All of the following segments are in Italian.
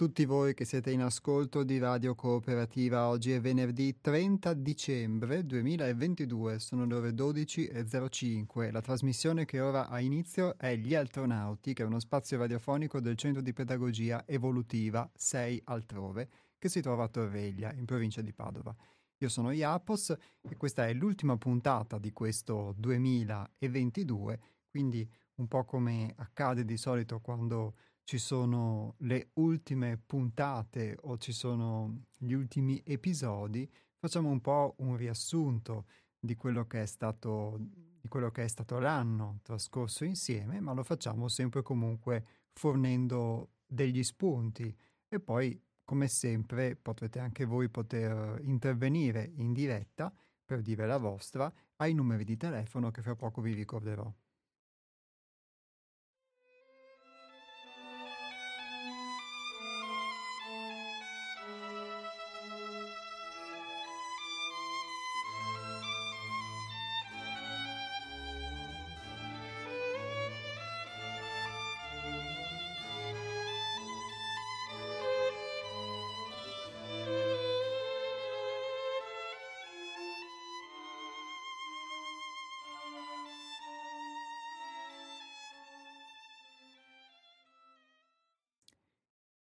Tutti voi che siete in ascolto di Radio Cooperativa. Oggi è venerdì 30 dicembre 2022, sono le ore 12.05. La trasmissione che ora ha inizio è Gli Altronauti, che è uno spazio radiofonico del Centro di Pedagogia Evolutiva 6 Altrove, che si trova a Torreglia, in provincia di Padova. Io sono Iapos e questa è l'ultima puntata di questo 2022, quindi un po' come accade di solito quando ci sono le ultime puntate o ci sono gli ultimi episodi, facciamo un po' un riassunto di quello che è stato, di quello che è stato l'anno trascorso insieme, ma lo facciamo sempre comunque fornendo degli spunti e poi come sempre potrete anche voi poter intervenire in diretta per dire la vostra ai numeri di telefono che fra poco vi ricorderò.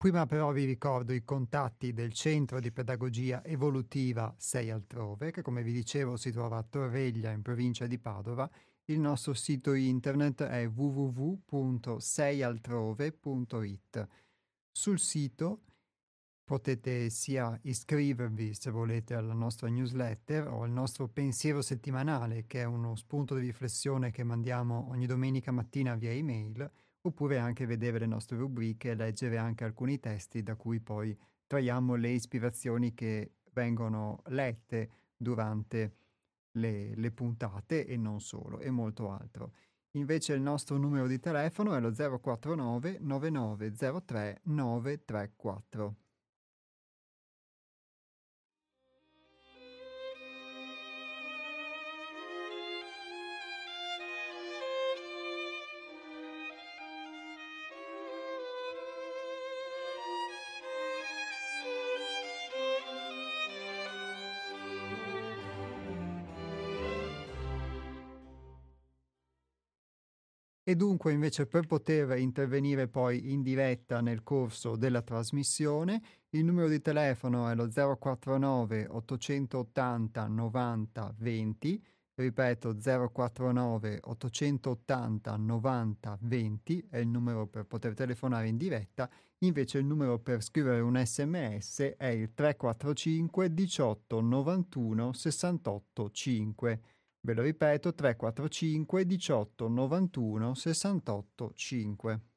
Prima però vi ricordo i contatti del Centro di Pedagogia Evolutiva 6 Altrove, che come vi dicevo si trova a Torreglia in provincia di Padova. Il nostro sito internet è www.seialtrove.it. Sul sito potete sia iscrivervi se volete alla nostra newsletter o al nostro pensiero settimanale, che è uno spunto di riflessione che mandiamo ogni domenica mattina via email, oppure anche vedere le nostre rubriche e leggere anche alcuni testi da cui poi traiamo le ispirazioni che vengono lette durante le, le puntate e non solo, e molto altro. Invece il nostro numero di telefono è lo 049 9903 934. E dunque invece per poter intervenire poi in diretta nel corso della trasmissione il numero di telefono è lo 049 880 90 20 ripeto 049 880 90 20 è il numero per poter telefonare in diretta. Invece il numero per scrivere un sms è il 345 18 91 68 5 Ve lo ripeto, 345 18 91 68 5.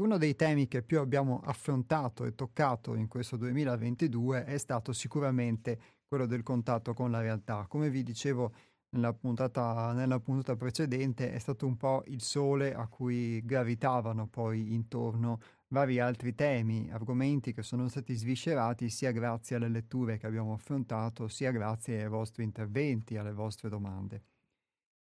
Uno dei temi che più abbiamo affrontato e toccato in questo 2022 è stato sicuramente quello del contatto con la realtà. Come vi dicevo nella puntata, nella puntata precedente, è stato un po' il sole a cui gravitavano poi intorno vari altri temi, argomenti che sono stati sviscerati sia grazie alle letture che abbiamo affrontato, sia grazie ai vostri interventi, alle vostre domande.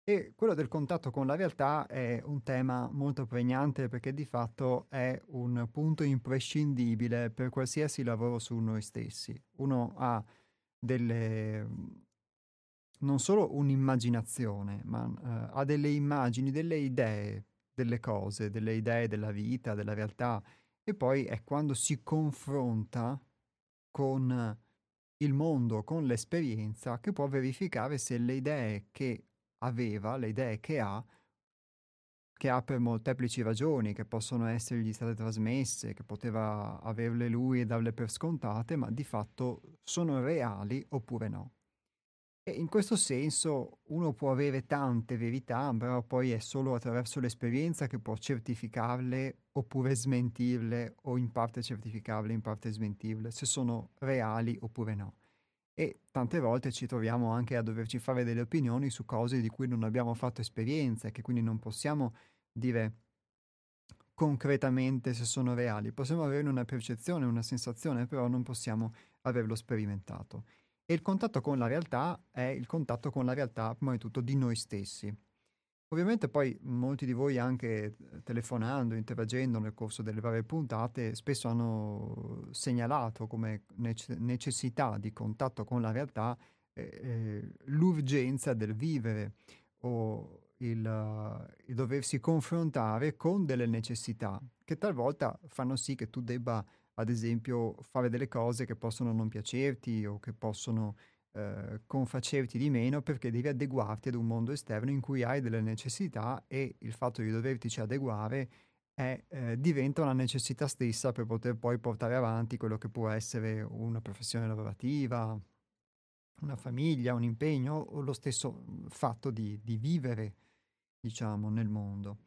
E quello del contatto con la realtà è un tema molto pregnante perché di fatto è un punto imprescindibile per qualsiasi lavoro su noi stessi. Uno ha delle non solo un'immaginazione, ma uh, ha delle immagini, delle idee delle cose, delle idee della vita, della realtà, e poi è quando si confronta con il mondo, con l'esperienza, che può verificare se le idee che aveva, le idee che ha, che ha per molteplici ragioni, che possono essergli state trasmesse, che poteva averle lui e darle per scontate, ma di fatto sono reali oppure no. E in questo senso uno può avere tante verità, però poi è solo attraverso l'esperienza che può certificarle oppure smentirle o in parte certificarle, in parte smentirle, se sono reali oppure no e tante volte ci troviamo anche a doverci fare delle opinioni su cose di cui non abbiamo fatto esperienza e che quindi non possiamo dire concretamente se sono reali. Possiamo avere una percezione, una sensazione, però non possiamo averlo sperimentato. E il contatto con la realtà è il contatto con la realtà, prima di tutto, di noi stessi. Ovviamente poi molti di voi anche eh, telefonando, interagendo nel corso delle varie puntate, spesso hanno segnalato come nece- necessità di contatto con la realtà eh, eh, l'urgenza del vivere o il, uh, il, doversi confrontare con delle necessità che talvolta fanno sì che tu debba, ad esempio, fare delle cose che possono non piacerti o che possono uh, confacerti di meno perché devi adeguarti ad un mondo esterno in cui hai delle necessità e il fatto di dovertici adeguare è, eh, diventa una necessità stessa per poter poi portare avanti quello che può essere una professione lavorativa, una famiglia, un impegno o lo stesso fatto di, di vivere diciamo, nel mondo.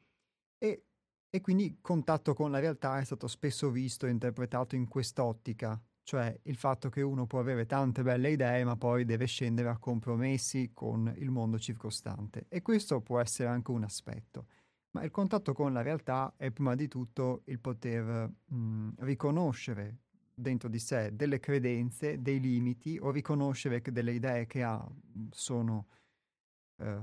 E, e quindi contatto con la realtà è stato spesso visto e interpretato in quest'ottica, cioè il fatto che uno può avere tante belle idee ma poi deve scendere a compromessi con il mondo circostante. E questo può essere anche un aspetto. Ma il contatto con la realtà è prima di tutto il poter mh, riconoscere dentro di sé delle credenze, dei limiti o riconoscere che delle idee che ha sono eh,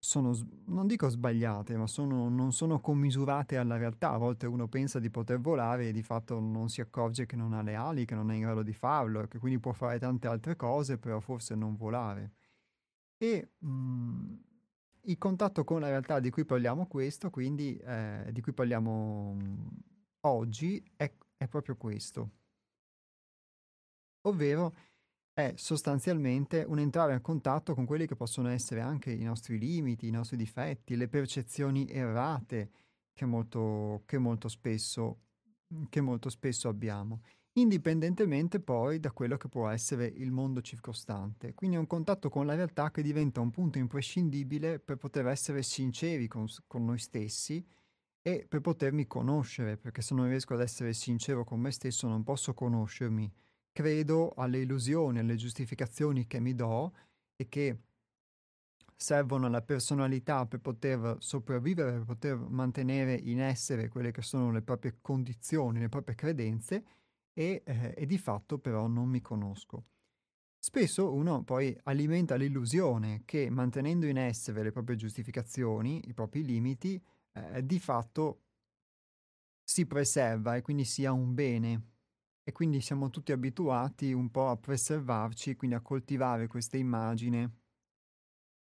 sono, non dico sbagliate, ma sono, non sono commisurate alla realtà. A volte uno pensa di poter volare e di fatto non si accorge che non ha le ali, che non è in grado di farlo, che quindi può fare tante altre cose, però forse non volare. E mh, mhmm, il contatto con la realtà di cui parliamo questo, quindi eh, di cui parliamo mh, mhmm, oggi, è, è proprio questo. Ovvero è sostanzialmente un entrare a contatto con quelli che possono essere anche i nostri limiti, i nostri difetti, le percezioni errate che molto, che molto, spesso, che molto spesso abbiamo, indipendentemente poi da quello che può essere il mondo circostante. Quindi è un contatto con la realtà che diventa un punto imprescindibile per poter essere sinceri con, con noi stessi e per potermi conoscere, perché se non riesco ad essere sincero con me stesso non posso conoscermi credo alle illusioni, alle giustificazioni che mi do e che servono alla personalità per poter sopravvivere, per poter mantenere in essere quelle che sono le proprie condizioni, le proprie credenze e, eh, e di fatto però non mi conosco. Spesso uno poi alimenta l'illusione che mantenendo in essere le proprie giustificazioni, i propri limiti, eh, di fatto si preserva e quindi sia un bene e quindi siamo tutti abituati un po' a preservarci, quindi a coltivare questa immagine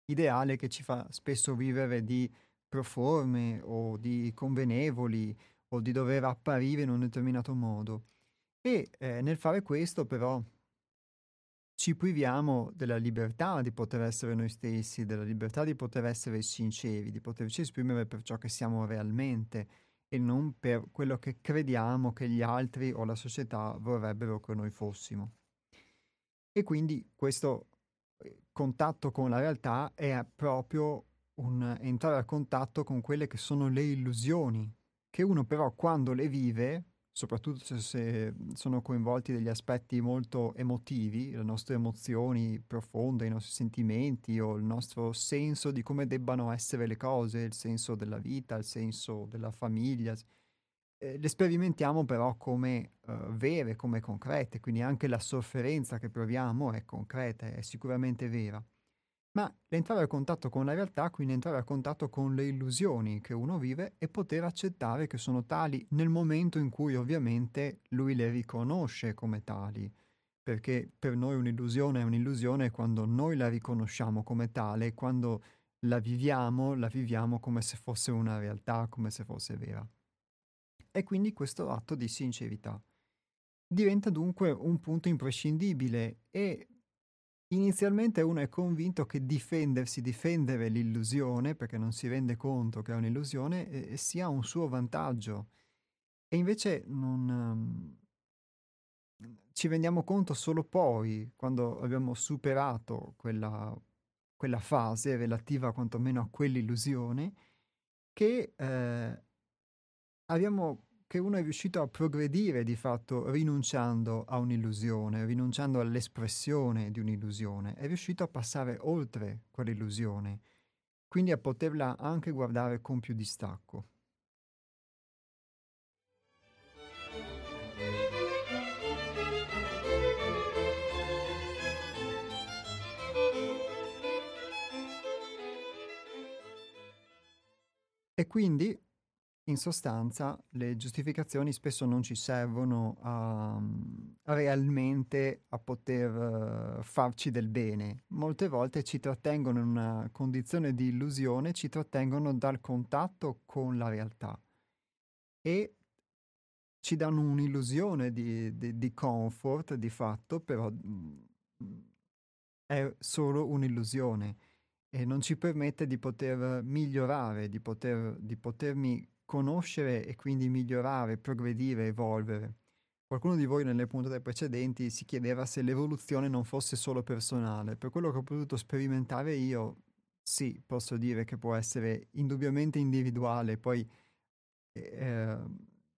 ideale che ci fa spesso vivere di proforme o di convenevoli o di dover apparire in un determinato modo. E eh, nel fare questo però ci priviamo della libertà di poter essere noi stessi, della libertà di poter essere sinceri, di poterci esprimere per ciò che siamo realmente e non per quello che crediamo che gli altri o la società vorrebbero che noi fossimo. E quindi questo eh, contatto con la realtà è proprio un entrare a contatto con quelle che sono le illusioni, che uno però quando le vive soprattutto se, sono coinvolti degli aspetti molto emotivi, le nostre emozioni profonde, i nostri sentimenti o il nostro senso di come debbano essere le cose, il senso della vita, il senso della famiglia. Eh, le sperimentiamo però come uh, vere, come concrete, quindi anche la sofferenza che proviamo è concreta, è sicuramente vera ma l'entrare a contatto con la realtà, quindi entrare a contatto con le illusioni che uno vive e poter accettare che sono tali nel momento in cui ovviamente lui le riconosce come tali, perché per noi un'illusione è un'illusione quando noi la riconosciamo come tale, quando la viviamo, la viviamo come se fosse una realtà, come se fosse vera. E quindi questo atto di sincerità diventa dunque un punto imprescindibile e Inizialmente uno è convinto che difendersi, difendere l'illusione, perché non si rende conto che è un'illusione, eh, sia un suo vantaggio. E invece non, um, ci rendiamo conto solo poi, quando abbiamo superato quella, quella fase relativa quantomeno a quell'illusione, che eh, abbiamo che uno è riuscito a progredire di fatto rinunciando a un'illusione, rinunciando all'espressione di un'illusione, è riuscito a passare oltre quell'illusione. quindi a poterla anche guardare con più distacco. E quindi, in sostanza, le giustificazioni spesso non ci servono a, a realmente a poter uh, farci del bene. Molte volte ci trattengono in una condizione di illusione, ci trattengono dal contatto con la realtà e ci danno un'illusione di, di, di comfort, di fatto, però mm, è solo un'illusione e non ci permette di poter migliorare, di, poter, di potermi conoscere e quindi migliorare, progredire, evolvere. Qualcuno di voi nelle puntate precedenti si chiedeva se l'evoluzione non fosse solo personale. Per quello che ho potuto sperimentare io, sì, posso dire che può essere indubbiamente individuale, poi eh,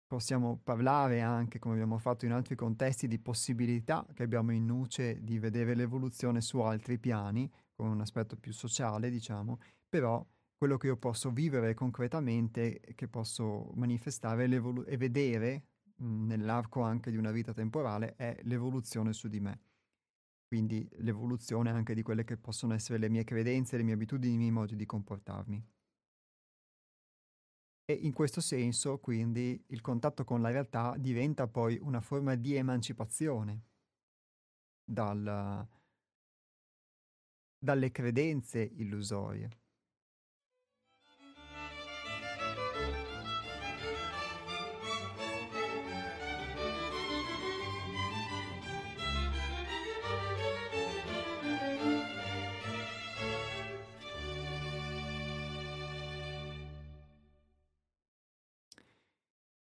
possiamo parlare anche, come abbiamo fatto in altri contesti, di possibilità che abbiamo in Nuce di vedere l'evoluzione su altri piani, con un aspetto più sociale, diciamo, però quello che io posso vivere concretamente, che posso manifestare e vedere mh, nell'arco anche di una vita temporale, è l'evoluzione su di me. Quindi l'evoluzione anche di quelle che possono essere le mie credenze, le mie abitudini, i miei modi di comportarmi. E in questo senso, quindi, il contatto con la realtà diventa poi una forma di emancipazione dal, dalle credenze illusorie.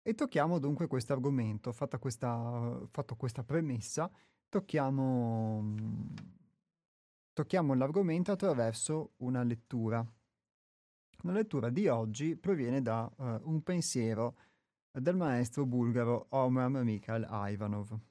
E tocchiamo dunque questo argomento, fatta questa, fatto questa premessa, tocchiamo tocchiamo l'argomento attraverso una lettura. La lettura di oggi proviene da uh, un pensiero del maestro bulgaro Omar Mikhail Ivanov.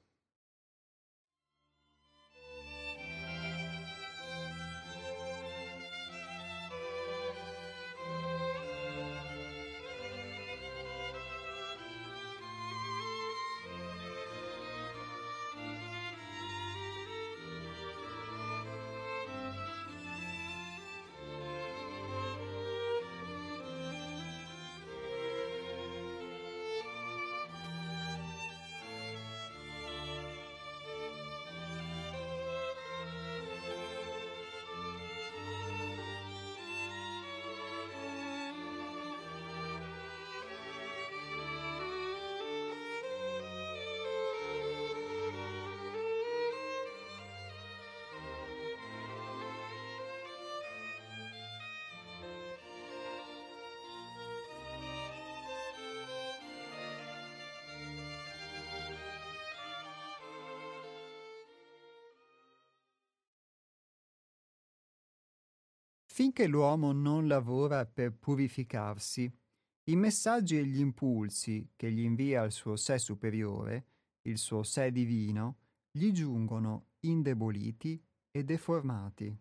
Finché l'uomo non lavora per purificarsi, i messaggi e gli impulsi che gli invia il suo sé superiore, il suo sé divino, gli giungono indeboliti e deformati.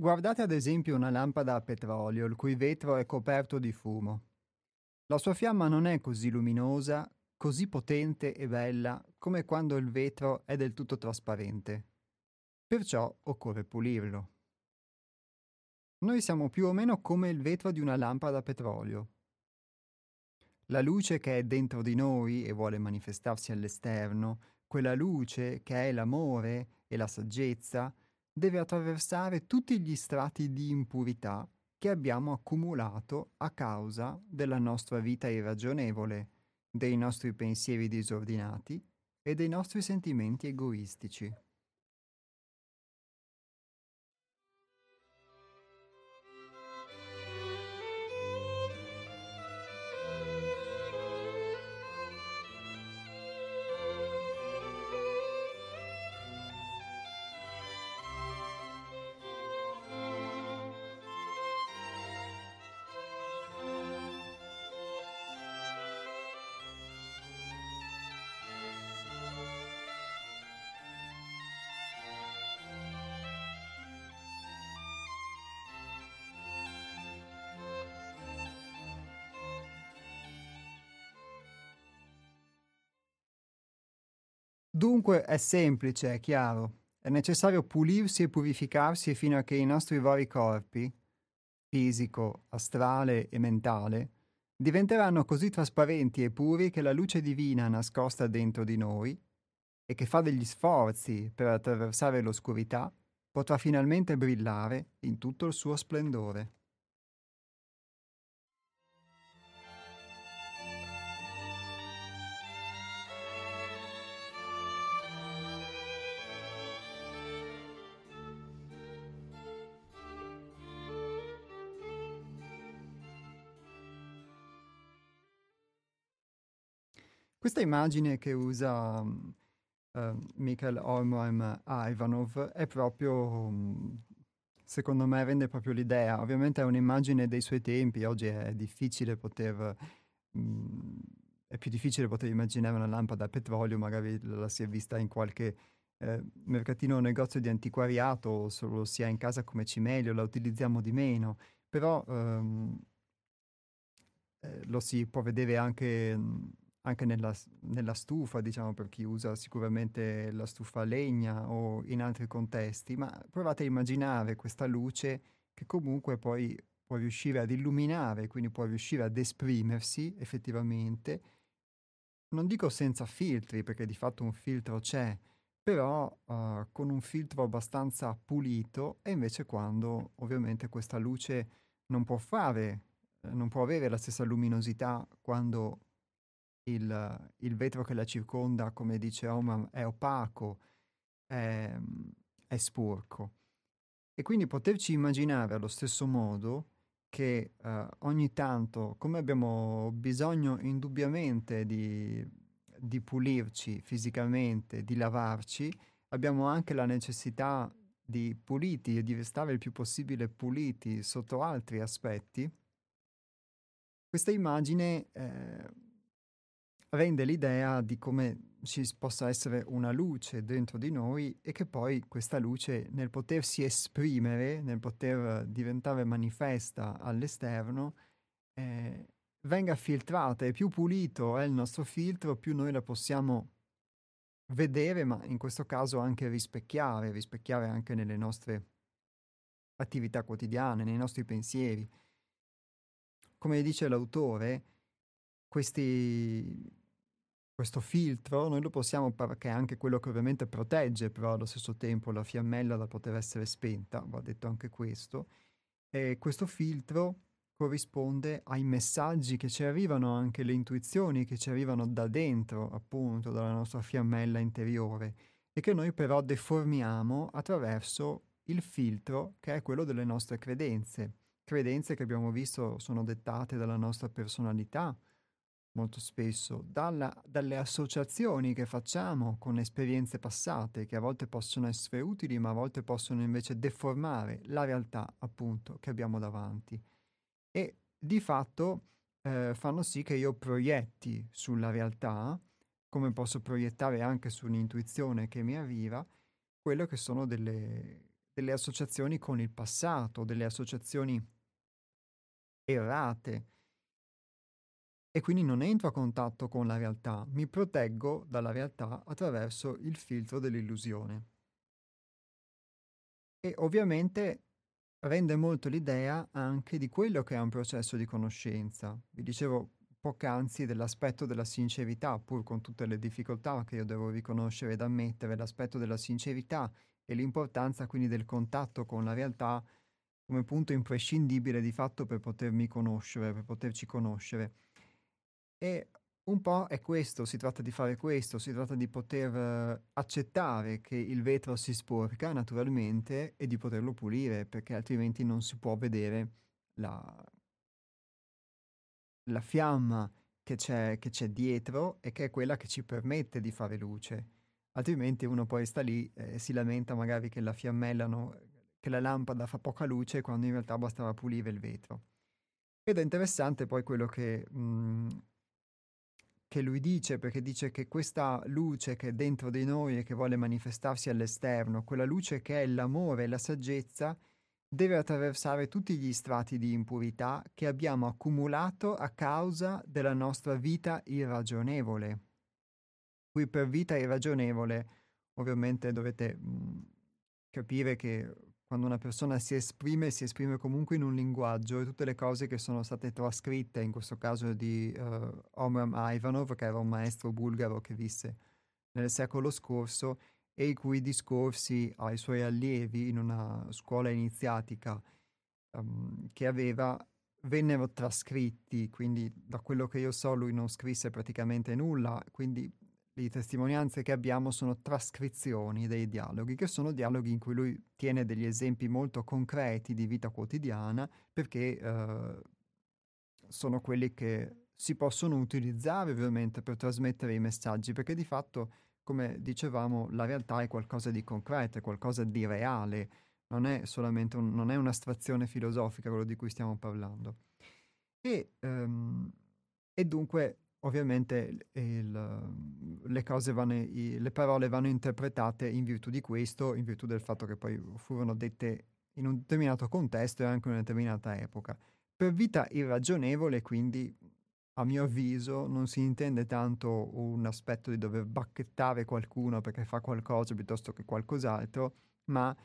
Guardate ad esempio una lampada a petrolio, il cui vetro è coperto di fumo. La sua fiamma non è così luminosa, così potente e bella come quando il vetro è del tutto trasparente. Perciò occorre pulirlo. Noi siamo più o meno come il vetro di una lampada a petrolio. La luce che è dentro di noi e vuole manifestarsi all'esterno, quella luce che è l'amore e la saggezza, deve attraversare tutti gli strati di impurità che abbiamo accumulato a causa della nostra vita irragionevole, dei nostri pensieri disordinati e dei nostri sentimenti egoistici. Dunque è semplice, è chiaro. È necessario pulirsi e purificarsi fino a che i nostri vari corpi, fisico, astrale e mentale, diventeranno così trasparenti e puri che la luce divina nascosta dentro di noi e che fa degli sforzi per attraversare l'oscurità potrà finalmente brillare in tutto il suo splendore. Questa immagine che usa um, uh, Mikhail Ormoem Ivanov è proprio, um, secondo me, rende proprio l'idea. Ovviamente è un'immagine dei suoi tempi, oggi è difficile poter... Um, è più difficile poter immaginare una lampada a petrolio, magari la si è vista in qualche eh, mercatino o negozio di antiquariato, o solo si ha in casa come cimelio, la utilizziamo di meno, però ehm, eh, lo si può vedere anche anche nella, nella, stufa, diciamo, per chi usa sicuramente la stufa a legna o in altri contesti, ma provate a immaginare questa luce che comunque poi può riuscire ad illuminare, quindi può riuscire ad esprimersi effettivamente, non dico senza filtri, perché di fatto un filtro c'è, però uh, con un filtro abbastanza pulito e invece quando ovviamente questa luce non può fare, non può avere la stessa luminosità quando il, il vetro che la circonda, come dice Oman, è opaco, è, è sporco. E quindi poterci immaginare allo stesso modo che uh, ogni tanto, come abbiamo bisogno indubbiamente di, di pulirci fisicamente, di lavarci, abbiamo anche la necessità di puliti e di restare il più possibile puliti sotto altri aspetti. Questa immagine eh, rende l'idea di come ci possa essere una luce dentro di noi e che poi questa luce nel potersi esprimere, nel poter diventare manifesta all'esterno, eh, venga filtrata e più pulito è il nostro filtro, più noi la possiamo vedere, ma in questo caso anche rispecchiare, rispecchiare anche nelle nostre attività quotidiane, nei nostri pensieri. Come dice l'autore, questi, questo filtro noi lo possiamo, perché è anche quello che ovviamente protegge però allo stesso tempo la fiammella da poter essere spenta, va detto anche questo, e questo filtro corrisponde ai messaggi che ci arrivano, anche le intuizioni che ci arrivano da dentro, appunto, dalla nostra fiammella interiore, e che noi però deformiamo attraverso il filtro che è quello delle nostre credenze. Credenze che abbiamo visto sono dettate dalla nostra personalità, molto spesso dalla, dalle associazioni che facciamo con esperienze passate che a volte possono essere utili ma a volte possono invece deformare la realtà appunto che abbiamo davanti. E di fatto eh, fanno sì che io proietti sulla realtà come posso proiettare anche su un'intuizione che mi arriva quello che sono delle, delle associazioni con il passato delle associazioni errate e quindi non entro a contatto con la realtà, mi proteggo dalla realtà attraverso il filtro dell'illusione. E ovviamente rende molto l'idea anche di quello che è un processo di conoscenza. Vi dicevo poc'anzi dell'aspetto della sincerità, pur con tutte le difficoltà che io devo riconoscere ed ammettere, l'aspetto della sincerità e l'importanza quindi del contatto con la realtà come punto imprescindibile di fatto per potermi conoscere, per poterci conoscere. E Un po' è questo, si tratta di fare questo, si tratta di poter eh, accettare che il vetro si sporca naturalmente e di poterlo pulire, perché altrimenti non si può vedere la, la fiamma che c'è, che c'è dietro e che è quella che ci permette di fare luce. Altrimenti uno poi sta lì e si lamenta magari che la fiammella, no, che la lampada fa poca luce quando in realtà bastava pulire il vetro. Ed è interessante poi quello che, mh, mm, che lui dice, perché dice che questa luce che è dentro di noi e che vuole manifestarsi all'esterno, quella luce che è l'amore e la saggezza, deve attraversare tutti gli strati di impurità che abbiamo accumulato a causa della nostra vita irragionevole. Qui per vita irragionevole ovviamente dovete mh, capire che quando una persona si esprime, si esprime comunque in un linguaggio e tutte le cose che sono state trascritte, in questo caso di uh, Omram Ivanov, che era un maestro bulgaro che visse nel secolo scorso, e i cui discorsi ai suoi allievi in una scuola iniziatica um, che aveva vennero trascritti, quindi da quello che io so lui non scrisse praticamente nulla, quindi le testimonianze che abbiamo sono trascrizioni dei dialoghi, che sono dialoghi in cui lui tiene degli esempi molto concreti di vita quotidiana, perché uh, sono quelli che si possono utilizzare ovviamente per trasmettere i messaggi, perché di fatto come dicevamo, la realtà è qualcosa di concreto, è qualcosa di reale, non è solamente un, non è un'astrazione filosofica quello di cui stiamo parlando. E, um, e dunque, ovviamente, il, le, vanno, i, le parole vanno interpretate in virtù di questo, in virtù del fatto che poi furono dette in un determinato contesto e anche in una determinata epoca. Per vita irragionevole, quindi a mio avviso non si intende tanto un aspetto di dover bacchettare qualcuno perché fa qualcosa piuttosto che qualcos'altro, ma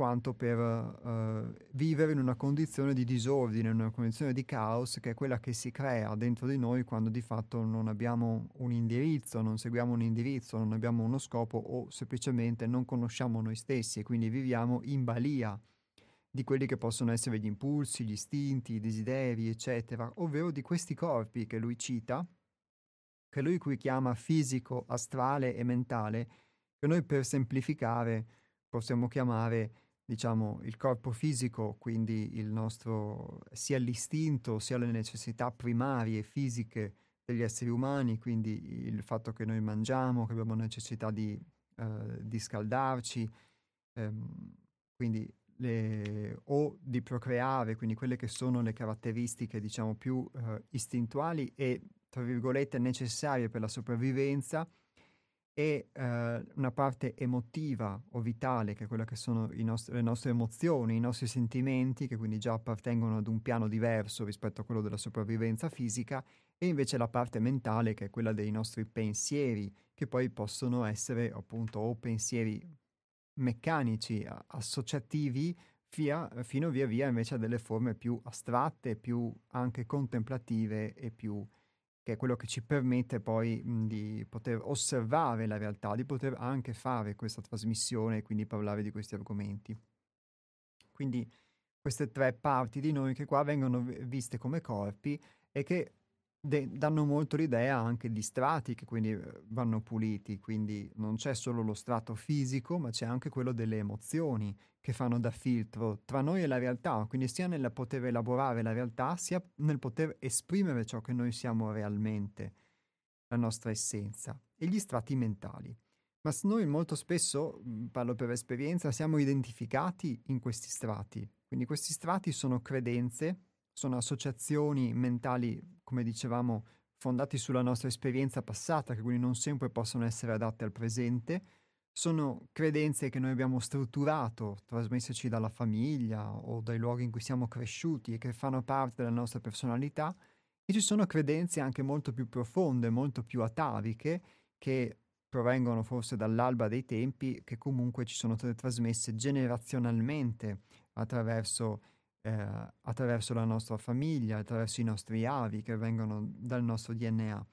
quanto per uh, vivere in una condizione di disordine, in una condizione di caos che è quella che si crea dentro di noi quando di fatto non abbiamo un indirizzo, non seguiamo un indirizzo, non abbiamo uno scopo o semplicemente non conosciamo noi stessi e quindi viviamo in balia di quelli che possono essere gli impulsi, gli istinti, i desideri, eccetera, ovvero di questi corpi che lui cita, che lui qui chiama fisico, astrale e mentale, che noi per semplificare possiamo chiamare, diciamo, il corpo fisico, quindi il nostro, sia l'istinto, sia le necessità primarie fisiche degli esseri umani, quindi il fatto che noi mangiamo, che abbiamo necessità di, eh, di scaldarci, ehm, quindi le, o di procreare, quindi quelle che sono le caratteristiche diciamo più eh, istintuali e tra virgolette necessarie per la sopravvivenza e eh, una parte emotiva o vitale che è quella che sono nostri, le nostre emozioni, i nostri sentimenti che quindi già appartengono ad un piano diverso rispetto a quello della sopravvivenza fisica e invece la parte mentale che è quella dei nostri pensieri che poi possono essere appunto o pensieri meccanici associativi fia, fino via via invece a delle forme più astratte, più anche contemplative e più che è quello che ci permette poi mh, di poter osservare la realtà, di poter anche fare questa trasmissione e quindi parlare di questi argomenti. Quindi queste tre parti di noi che qua vengono viste come corpi e che de- danno molto l'idea anche di strati che quindi eh, vanno puliti, quindi non c'è solo lo strato fisico, ma c'è anche quello delle emozioni che fanno da filtro tra noi e la realtà, quindi sia nel poter elaborare la realtà, sia nel poter esprimere ciò che noi siamo realmente, la nostra essenza, e gli strati mentali. Ma noi molto spesso, parlo per esperienza, siamo identificati in questi strati. Quindi questi strati sono credenze, sono associazioni mentali come dicevamo, fondati sulla nostra esperienza passata, che quindi non sempre possono essere adatte al presente, sono credenze che noi abbiamo strutturato, trasmesseci dalla famiglia o dai luoghi in cui siamo cresciuti e che fanno parte della nostra personalità, e ci sono credenze anche molto più profonde, molto più ataviche, che provengono forse dall'alba dei tempi, che comunque ci sono trasmesse generazionalmente attraverso eh, attraverso la nostra famiglia, attraverso i nostri avi che vengono dal nostro DNA.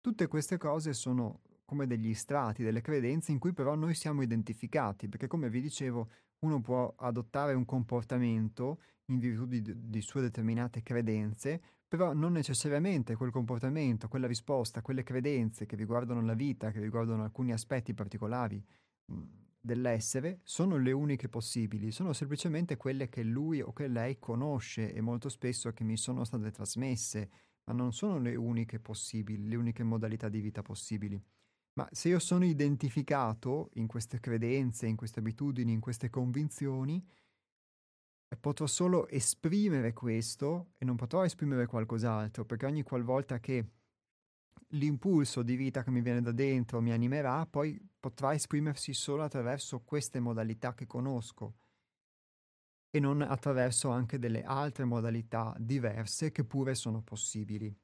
Tutte queste cose sono come degli strati, delle credenze in cui però noi siamo identificati, perché come vi dicevo, uno può adottare un comportamento in virtù di, di sue determinate credenze, però non necessariamente quel comportamento, quella risposta, quelle credenze che riguardano la vita, che riguardano alcuni aspetti particolari mh, dell'essere, sono le uniche possibili, sono semplicemente quelle che lui o che lei conosce e molto spesso che mi sono state trasmesse, ma non sono le uniche possibili, le uniche modalità di vita possibili. Ma se io sono identificato in queste credenze, in queste abitudini, in queste convinzioni, potrò solo esprimere questo e non potrò esprimere qualcos'altro, perché ogni qualvolta che l'impulso di vita che mi viene da dentro mi animerà, poi potrà esprimersi solo attraverso queste modalità che conosco e non attraverso anche delle altre modalità diverse che pure sono possibili.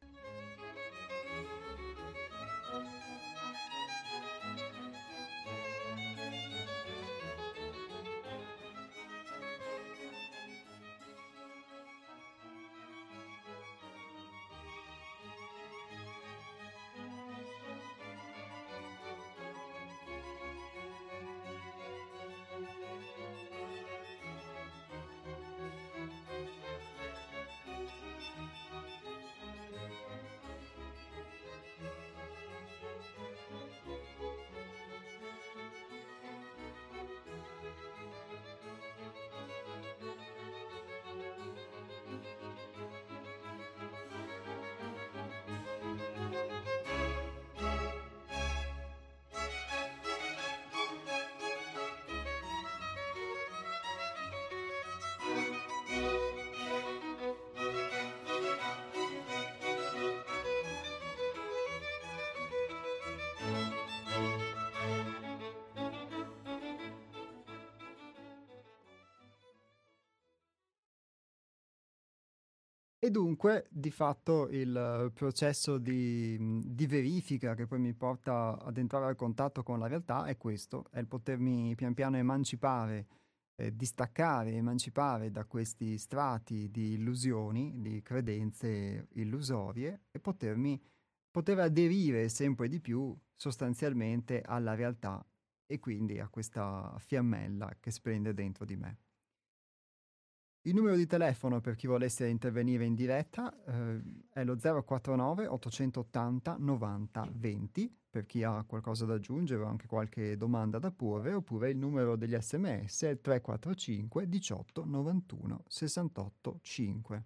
E dunque, di fatto, il processo di, di, verifica che poi mi porta ad entrare al contatto con la realtà è questo, è il potermi pian piano emancipare, eh, distaccare, emancipare da questi strati di illusioni, di credenze illusorie e potermi, poter aderire sempre di più sostanzialmente alla realtà e quindi a questa fiammella che splende dentro di me. Il numero di telefono per chi volesse intervenire in diretta eh, è lo 049 880 90 20 per chi ha qualcosa da aggiungere o anche qualche domanda da porre oppure il numero degli sms è il 345 18 91 68 5.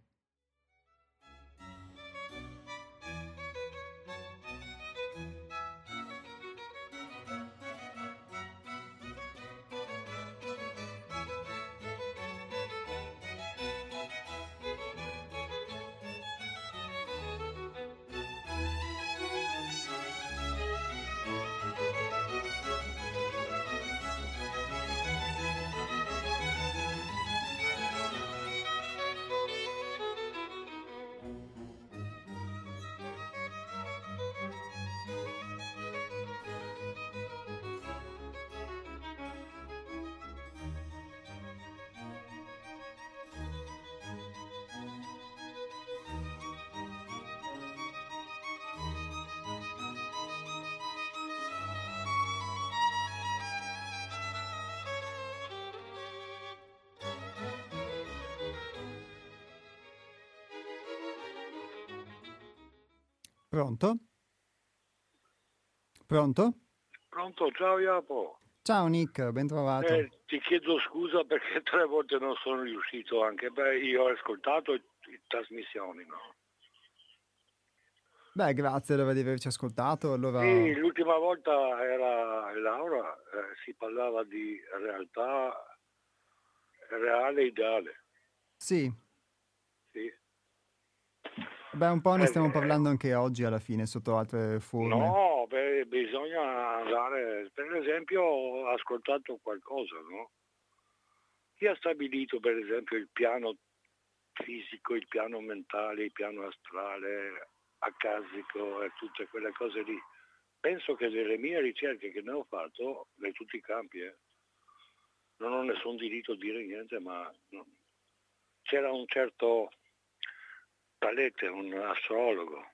Pronto? Pronto? Pronto, ciao Iapo. Ciao Nick, ben trovato. Eh, ti chiedo scusa perché tre volte non sono riuscito, anche beh, io ho ascoltato le trasmissioni, no? Beh, grazie allora di averci ascoltato. Allora... Sì, l'ultima volta era Laura, eh, si parlava di realtà reale e ideale. Sì, Beh, un po' ne stiamo parlando anche oggi alla fine, sotto altre forme. No, beh, bisogna andare, per esempio ho ascoltato qualcosa, no? Chi ha stabilito per esempio il piano fisico, il piano mentale, il piano astrale, accasico e tutte quelle cose lì? Penso che delle mie ricerche che ne ho fatto, in tutti i campi, eh, non ho nessun diritto a dire niente, ma c'era un certo Palette, un astrologo.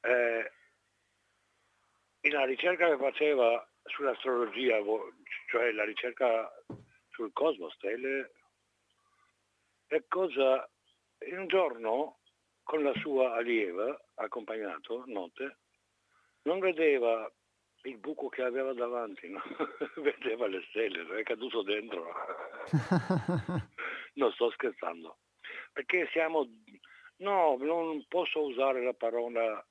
Eh, la ricerca che faceva sull'astrologia, cioè la ricerca sul cosmo, stelle, è cosa, in un giorno con la sua allieva, accompagnato, notte, non vedeva il buco che aveva davanti, no? vedeva le stelle, è caduto dentro. non sto scherzando, perché siamo, no, non posso usare la parola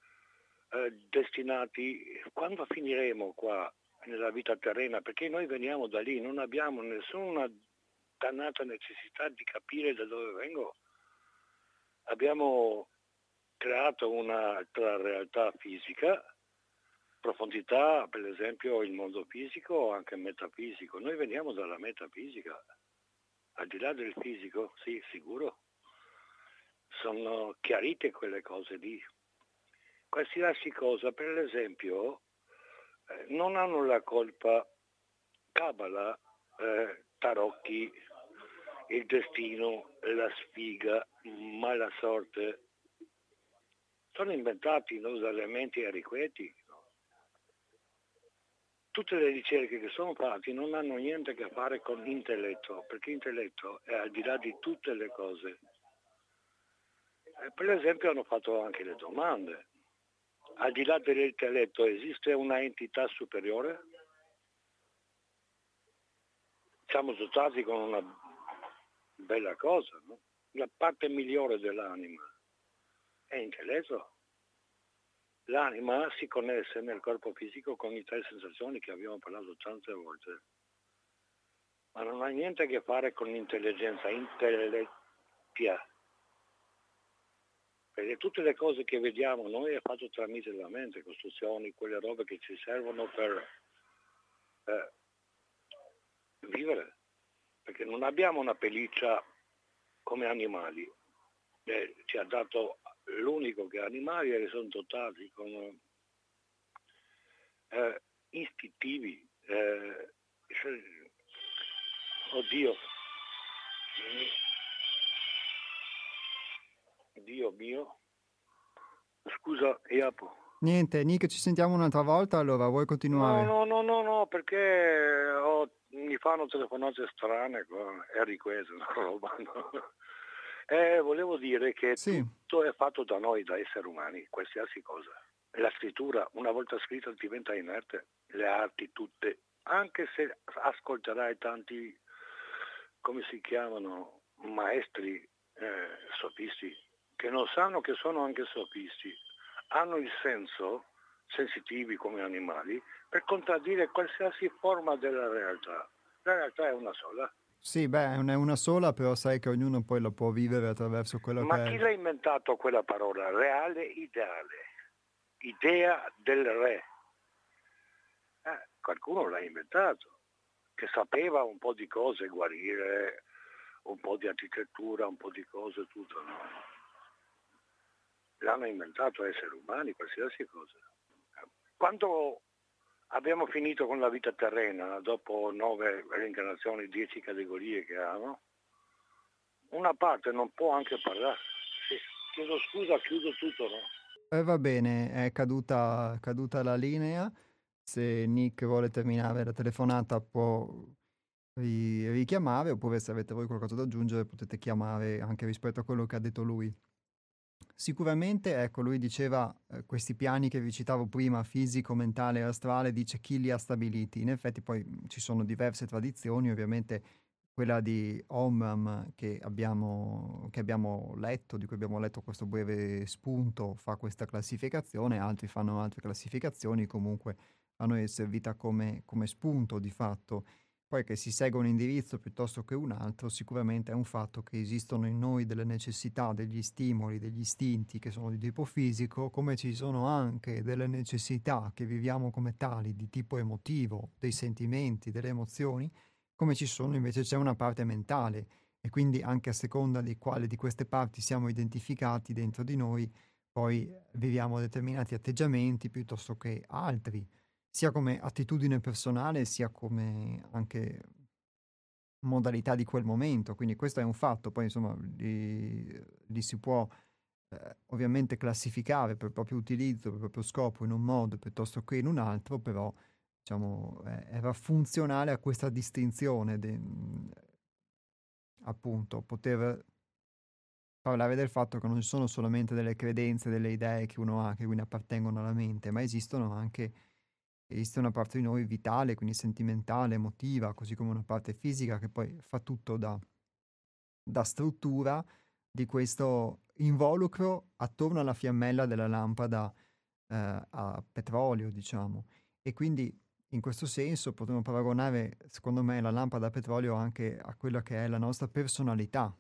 eh, destinati, quando finiremo qua nella vita terrena, perché noi veniamo da lì, non abbiamo nessuna dannata necessità di capire da dove vengo. Abbiamo creato un'altra realtà fisica, profondità, per esempio il mondo fisico o anche metafisico. Noi veniamo dalla metafisica, al di là del fisico, sì, sicuro. Sono chiarite quelle cose lì. Qualsiasi cosa, per esempio, eh, non hanno la colpa Kabbalah, eh, tarocchi, il destino, la sfiga, ma la sorte. Sono inventati no, dalle menti ariqueti. No? Tutte le ricerche che sono fatte non hanno niente a che fare con l'intelletto, perché l'intelletto è al di là di tutte le cose. E per esempio hanno fatto anche le domande. Al di là dell'intelletto esiste una entità superiore? Siamo dotati con una bella cosa, no? La parte migliore dell'anima è intelletto. L'anima si connesse nel corpo fisico con i tre sensazioni che abbiamo parlato tante volte, ma non ha niente a che fare con l'intelligenza intellettia. Perché tutte le cose che vediamo noi è fatto tramite la mente, costruzioni, quelle robe che ci servono per eh, vivere perché non abbiamo una pelliccia come animali. Eh, ci ha dato l'unico che animali e sono dotati con eh, istintivi. Eh, oddio, Dio mio, scusa Iapo. Niente, Nick, ci sentiamo un'altra volta, allora vuoi continuare? No, no, no, no, no perché ho mi fanno telefonate strane, è richiesta una roba. No? Eh, volevo dire che sì. tutto è fatto da noi, da esseri umani, qualsiasi cosa. La scrittura, una volta scritta, diventa inerte, le arti tutte, anche se ascolterai tanti, come si chiamano, maestri eh, sofisti, che non sanno che sono anche sofisti, hanno il senso, sensitivi come animali, per contraddire qualsiasi forma della realtà. La realtà è una sola. Sì, beh, non è una sola, però sai che ognuno poi la può vivere attraverso quello Ma che. Ma chi l'ha inventato quella parola? Reale, ideale. Idea del re. Eh, qualcuno l'ha inventato, che sapeva un po' di cose, guarire, un po' di architettura, un po' di cose, tutto. No? L'hanno inventato esseri umani, qualsiasi cosa. Quando abbiamo finito con la vita terrena, dopo nove reincarnazioni, dieci categorie che hanno, una parte non può anche parlare. Sì, chiedo scusa, chiudo tutto, no? Eh, va bene, è caduta, caduta la linea. Se Nick vuole terminare la telefonata può richiamare, oppure se avete voi qualcosa da aggiungere potete chiamare anche rispetto a quello che ha detto lui. Sicuramente, ecco, lui diceva eh, questi piani che vi citavo prima, fisico, mentale e astrale, dice chi li ha stabiliti. In effetti poi mh, ci sono diverse tradizioni, ovviamente quella di Omram che abbiamo, che abbiamo letto, di cui abbiamo letto questo breve spunto, fa questa classificazione, altri fanno altre classificazioni, comunque a noi è servita come, come spunto di fatto. Poi che si segua un indirizzo piuttosto che un altro, sicuramente è un fatto che esistono in noi delle necessità, degli stimoli, degli istinti che sono di tipo fisico, come ci sono anche delle necessità che viviamo come tali di tipo emotivo, dei sentimenti, delle emozioni, come ci sono invece c'è una parte mentale. E quindi anche a seconda di quale di queste parti siamo identificati dentro di noi, poi viviamo determinati atteggiamenti piuttosto che altri sia come attitudine personale, sia come anche modalità di quel momento. Quindi questo è un fatto, poi insomma li, li si può eh, ovviamente classificare per proprio utilizzo, per proprio scopo in un modo piuttosto che in un altro, però diciamo eh, era funzionale a questa distinzione, de, appunto, poter parlare del fatto che non ci sono solamente delle credenze, delle idee che uno ha, che quindi appartengono alla mente, ma esistono anche, esiste una parte di noi vitale, quindi sentimentale, emotiva, così come una parte fisica che poi fa tutto da, da struttura di questo involucro attorno alla fiammella della lampada eh, a petrolio, diciamo. E quindi in questo senso potremmo paragonare, secondo me, la lampada a petrolio anche a quella che è la nostra personalità,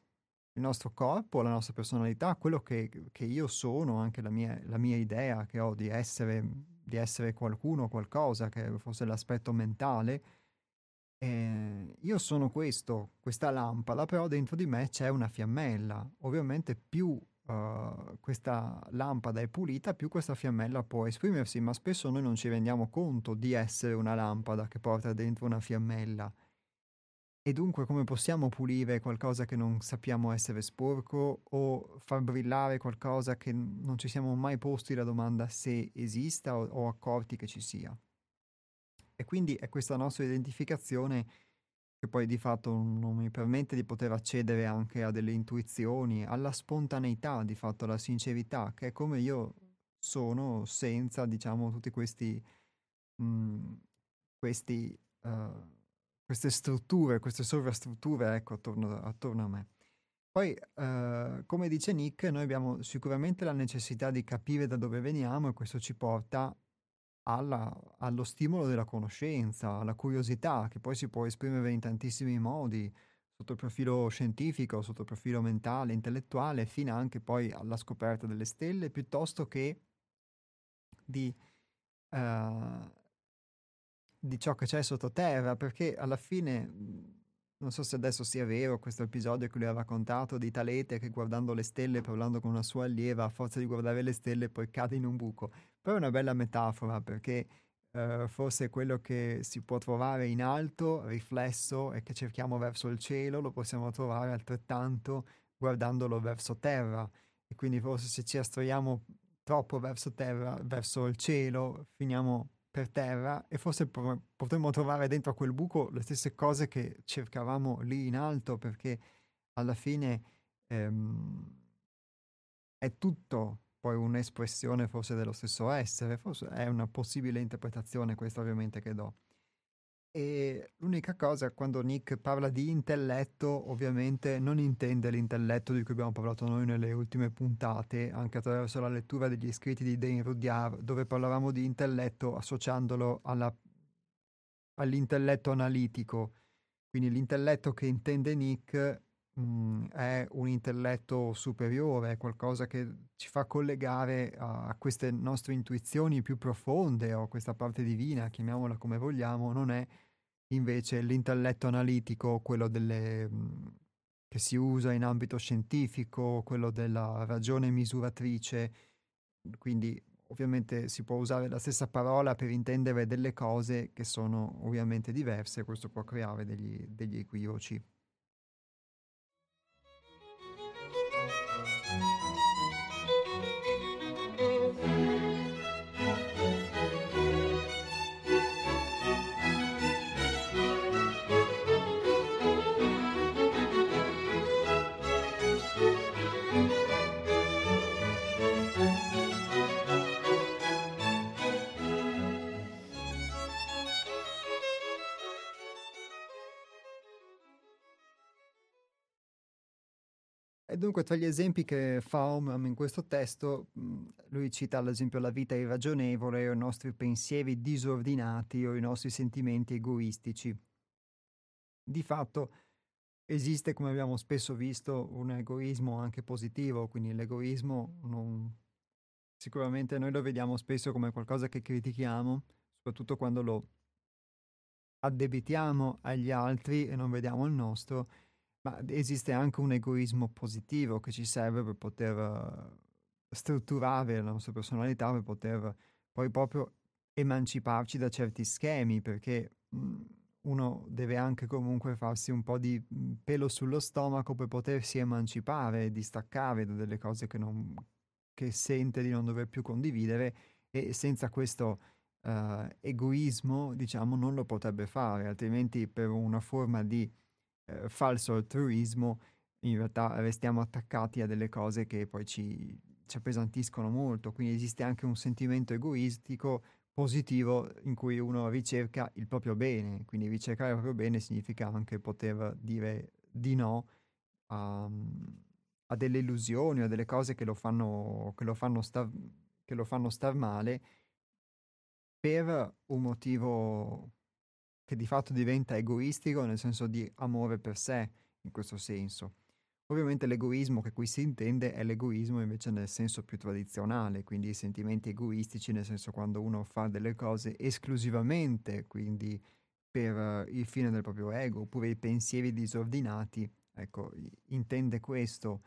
il nostro corpo, la nostra personalità, quello che, che io sono, anche la mia, la mia, idea che ho di essere, di essere qualcuno, qualcosa, che fosse l'aspetto mentale. Eh, io sono questo, questa lampada, però dentro di me c'è una fiammella. Ovviamente più uh, questa lampada è pulita, più questa fiammella può esprimersi, ma spesso noi non ci rendiamo conto di essere una lampada che porta dentro una fiammella. E dunque come possiamo pulire qualcosa che non sappiamo essere sporco o far brillare qualcosa che non ci siamo mai posti la domanda se esista o, o accorti che ci sia? E quindi è questa nostra identificazione che poi di fatto non mi permette di poter accedere anche a delle intuizioni, alla spontaneità, di fatto alla sincerità, che è come io sono senza, diciamo, tutti questi, mh, mm, questi uh, queste strutture, queste sovrastrutture, ecco, attorno, attorno a me. Poi, eh, come dice Nick, noi abbiamo sicuramente la necessità di capire da dove veniamo e questo ci porta alla, allo stimolo della conoscenza, alla curiosità, che poi si può esprimere in tantissimi modi, sotto il profilo scientifico, sotto il profilo mentale, intellettuale, fino anche poi alla scoperta delle stelle, piuttosto che di... Uh, di ciò che c'è sottoterra, perché alla fine, mhmm, non so se adesso sia vero questo episodio che lui ha raccontato di Talete che guardando le stelle, parlando con una sua allieva, a forza di guardare le stelle poi cade in un buco. Però è una bella metafora perché eh, forse quello che si può trovare in alto, riflesso, e che cerchiamo verso il cielo, lo possiamo trovare altrettanto guardandolo verso terra. E quindi forse se ci astroiamo troppo verso terra, verso il cielo, finiamo per terra e forse po- potremmo trovare dentro a quel buco le stesse cose che cercavamo lì in alto perché alla fine ehm, è tutto poi un'espressione forse dello stesso essere, forse è una possibile interpretazione questa ovviamente che do. E l'unica cosa, quando Nick parla di intelletto, ovviamente non intende l'intelletto di cui abbiamo parlato noi nelle ultime puntate, anche attraverso la lettura degli scritti di Dane Rudyard, dove parlavamo di intelletto associandolo alla, all'intelletto analitico. Quindi l'intelletto che intende Nick mh, mm, è un intelletto superiore, è qualcosa che ci fa collegare a, queste nostre intuizioni più profonde o a questa parte divina, chiamiamola come vogliamo, non è invece l'intelletto analitico, quello delle, mhmm, che si usa in ambito scientifico, quello della ragione misuratrice, quindi ovviamente si può usare la stessa parola per intendere delle cose che sono ovviamente diverse, questo può creare degli, degli equivoci. E dunque tra gli esempi che fa Omram in questo testo, lui cita ad esempio la vita irragionevole o i nostri pensieri disordinati o i nostri sentimenti egoistici. Di fatto esiste, come abbiamo spesso visto, un egoismo anche positivo, quindi l'egoismo non... sicuramente noi lo vediamo spesso come qualcosa che critichiamo, soprattutto quando lo addebitiamo agli altri e non vediamo il nostro ma esiste anche un egoismo positivo che ci serve per poter uh, strutturare la nostra personalità, per poter poi proprio emanciparci da certi schemi, perché mhmm, uno deve anche comunque farsi un po' di mhmm, pelo sullo stomaco per potersi emancipare, distaccare da delle cose che, non, che sente di non dover più condividere e senza questo uh, egoismo, diciamo, non lo potrebbe fare, altrimenti per una forma di eh, falso altruismo in realtà restiamo attaccati a delle cose che poi ci, ci appesantiscono molto, quindi esiste anche un sentimento egoistico positivo in cui uno ricerca il proprio bene, quindi ricercare il proprio bene significa anche poter dire di no a, a delle illusioni o a delle cose che lo fanno, che lo fanno, star, che lo fanno star male per un motivo che di fatto diventa egoistico nel senso di amore per sé, in questo senso. Ovviamente l'egoismo che qui si intende è l'egoismo invece nel senso più tradizionale, quindi i sentimenti egoistici, nel senso quando uno fa delle cose esclusivamente, quindi per il fine del proprio ego, oppure i pensieri disordinati, ecco, intende questo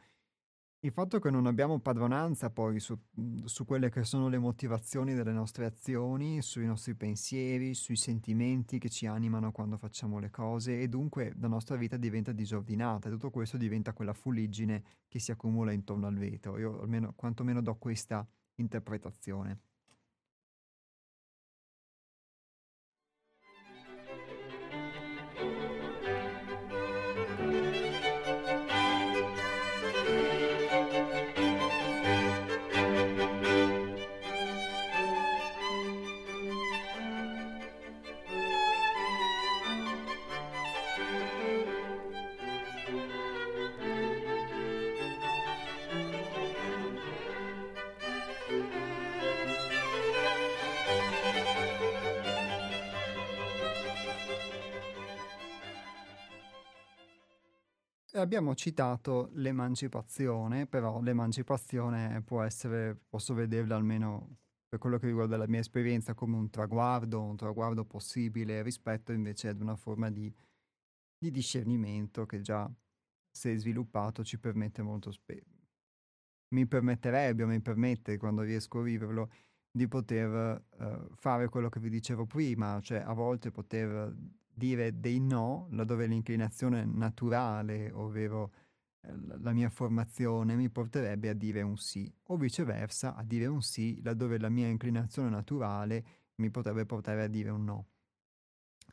il fatto che non abbiamo padronanza poi su, mhmm, su, quelle che sono le motivazioni delle nostre azioni, sui nostri pensieri, sui sentimenti che ci animano quando facciamo le cose e dunque la nostra vita diventa disordinata e tutto questo diventa quella fuliggine che si accumula intorno al vetro. Io almeno quantomeno do questa interpretazione. Abbiamo citato l'emancipazione, però l'emancipazione può essere, posso vederla almeno per quello che riguarda la mia esperienza, come un traguardo, un traguardo possibile rispetto invece ad una forma di, di discernimento che già se sviluppato ci permette molto spesso. Mi permetterebbe o mi permette, quando riesco a viverlo, di poter uh, fare quello che vi dicevo prima, cioè a volte poter dire dei no laddove l'inclinazione naturale, ovvero eh, la mia formazione, mi porterebbe a dire un sì, o viceversa a dire un sì laddove la mia inclinazione naturale mi potrebbe portare a dire un no.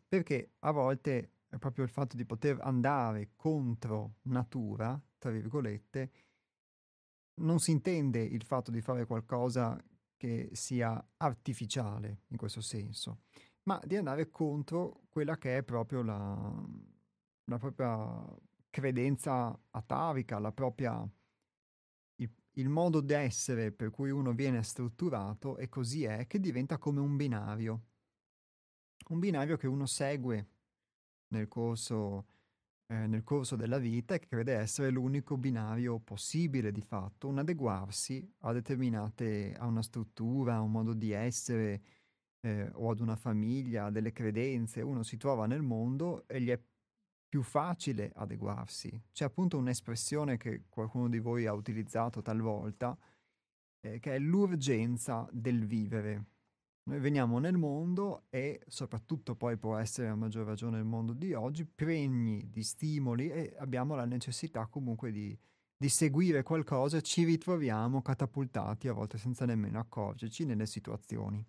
Perché a volte è proprio il fatto di poter andare contro natura, tra virgolette, non si intende il fatto di fare qualcosa che sia artificiale in questo senso ma di andare contro quella che è proprio la, la propria credenza atavica, la propria, il, il modo d'essere per cui uno viene strutturato e così è, che diventa come un binario. Un binario che uno segue nel corso, eh, nel corso della vita e che crede essere l'unico binario possibile di fatto, un adeguarsi a determinate, a una struttura, a un modo di essere, eh, o ad una famiglia, a delle credenze, uno si trova nel mondo e gli è più facile adeguarsi. C'è appunto un'espressione che qualcuno di voi ha utilizzato talvolta, eh, che è l'urgenza del vivere. Noi veniamo nel mondo e soprattutto poi può essere a maggior ragione il mondo di oggi, pregni di stimoli e abbiamo la necessità comunque di, di seguire qualcosa, ci ritroviamo catapultati a volte senza nemmeno accorgerci nelle situazioni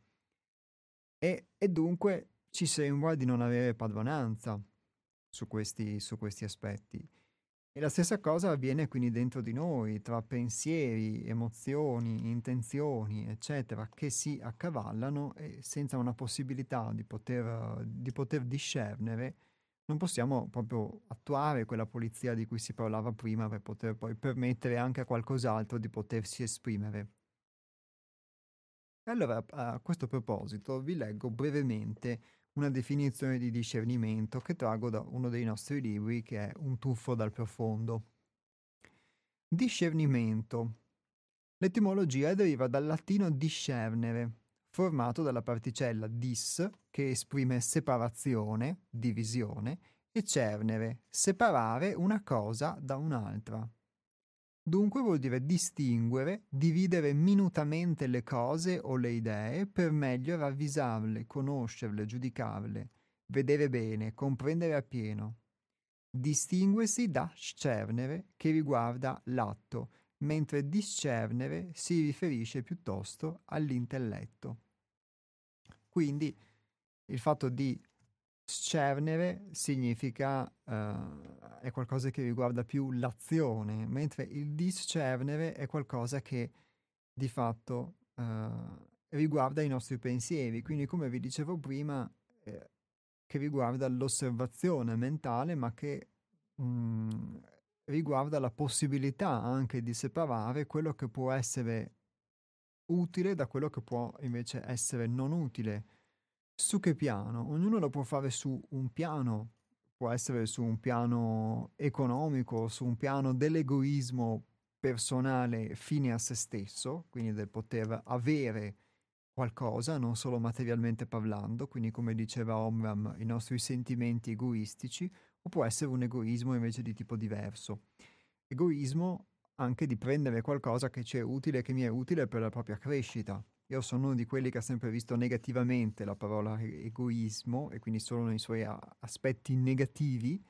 e, e dunque ci sembra di non avere padronanza su questi, su questi aspetti. E la stessa cosa avviene quindi dentro di noi, tra pensieri, emozioni, intenzioni, eccetera, che si accavallano e senza una possibilità di poter, di poter discernere, non possiamo proprio attuare quella polizia di cui si parlava prima per poter poi permettere anche a qualcos'altro di potersi esprimere. Allora, a questo proposito, vi leggo brevemente una definizione di discernimento che trago da uno dei nostri libri che è Un tuffo dal profondo. Discernimento. L'etimologia deriva dal latino discernere, formato dalla particella dis, che esprime separazione, divisione, e cernere, separare una cosa da un'altra. Dunque vuol dire distinguere, dividere minutamente le cose o le idee per meglio ravvisarle, conoscerle, giudicarle, vedere bene, comprendere appieno. Distinguersi da scernere che riguarda l'atto, mentre discernere si riferisce piuttosto all'intelletto. Quindi il fatto di scernere significa uh, è qualcosa che riguarda più l'azione, mentre il discernere è qualcosa che di fatto uh, riguarda i nostri pensieri. Quindi, come vi dicevo prima, eh, che riguarda l'osservazione mentale, ma che mh, mm, riguarda la possibilità anche di separare quello che può essere utile da quello che può invece essere non utile. Su che piano? Ognuno lo può fare su un piano, può essere su un piano economico, su un piano dell'egoismo personale fine a se stesso, quindi del poter avere qualcosa, non solo materialmente parlando, quindi come diceva Omram, i nostri sentimenti egoistici, o può essere un egoismo invece di tipo diverso. Egoismo anche di prendere qualcosa che ci è utile, che mi è utile per la propria crescita. Io sono uno di quelli che ha sempre visto negativamente la parola egoismo e quindi solo nei suoi aspetti negativi,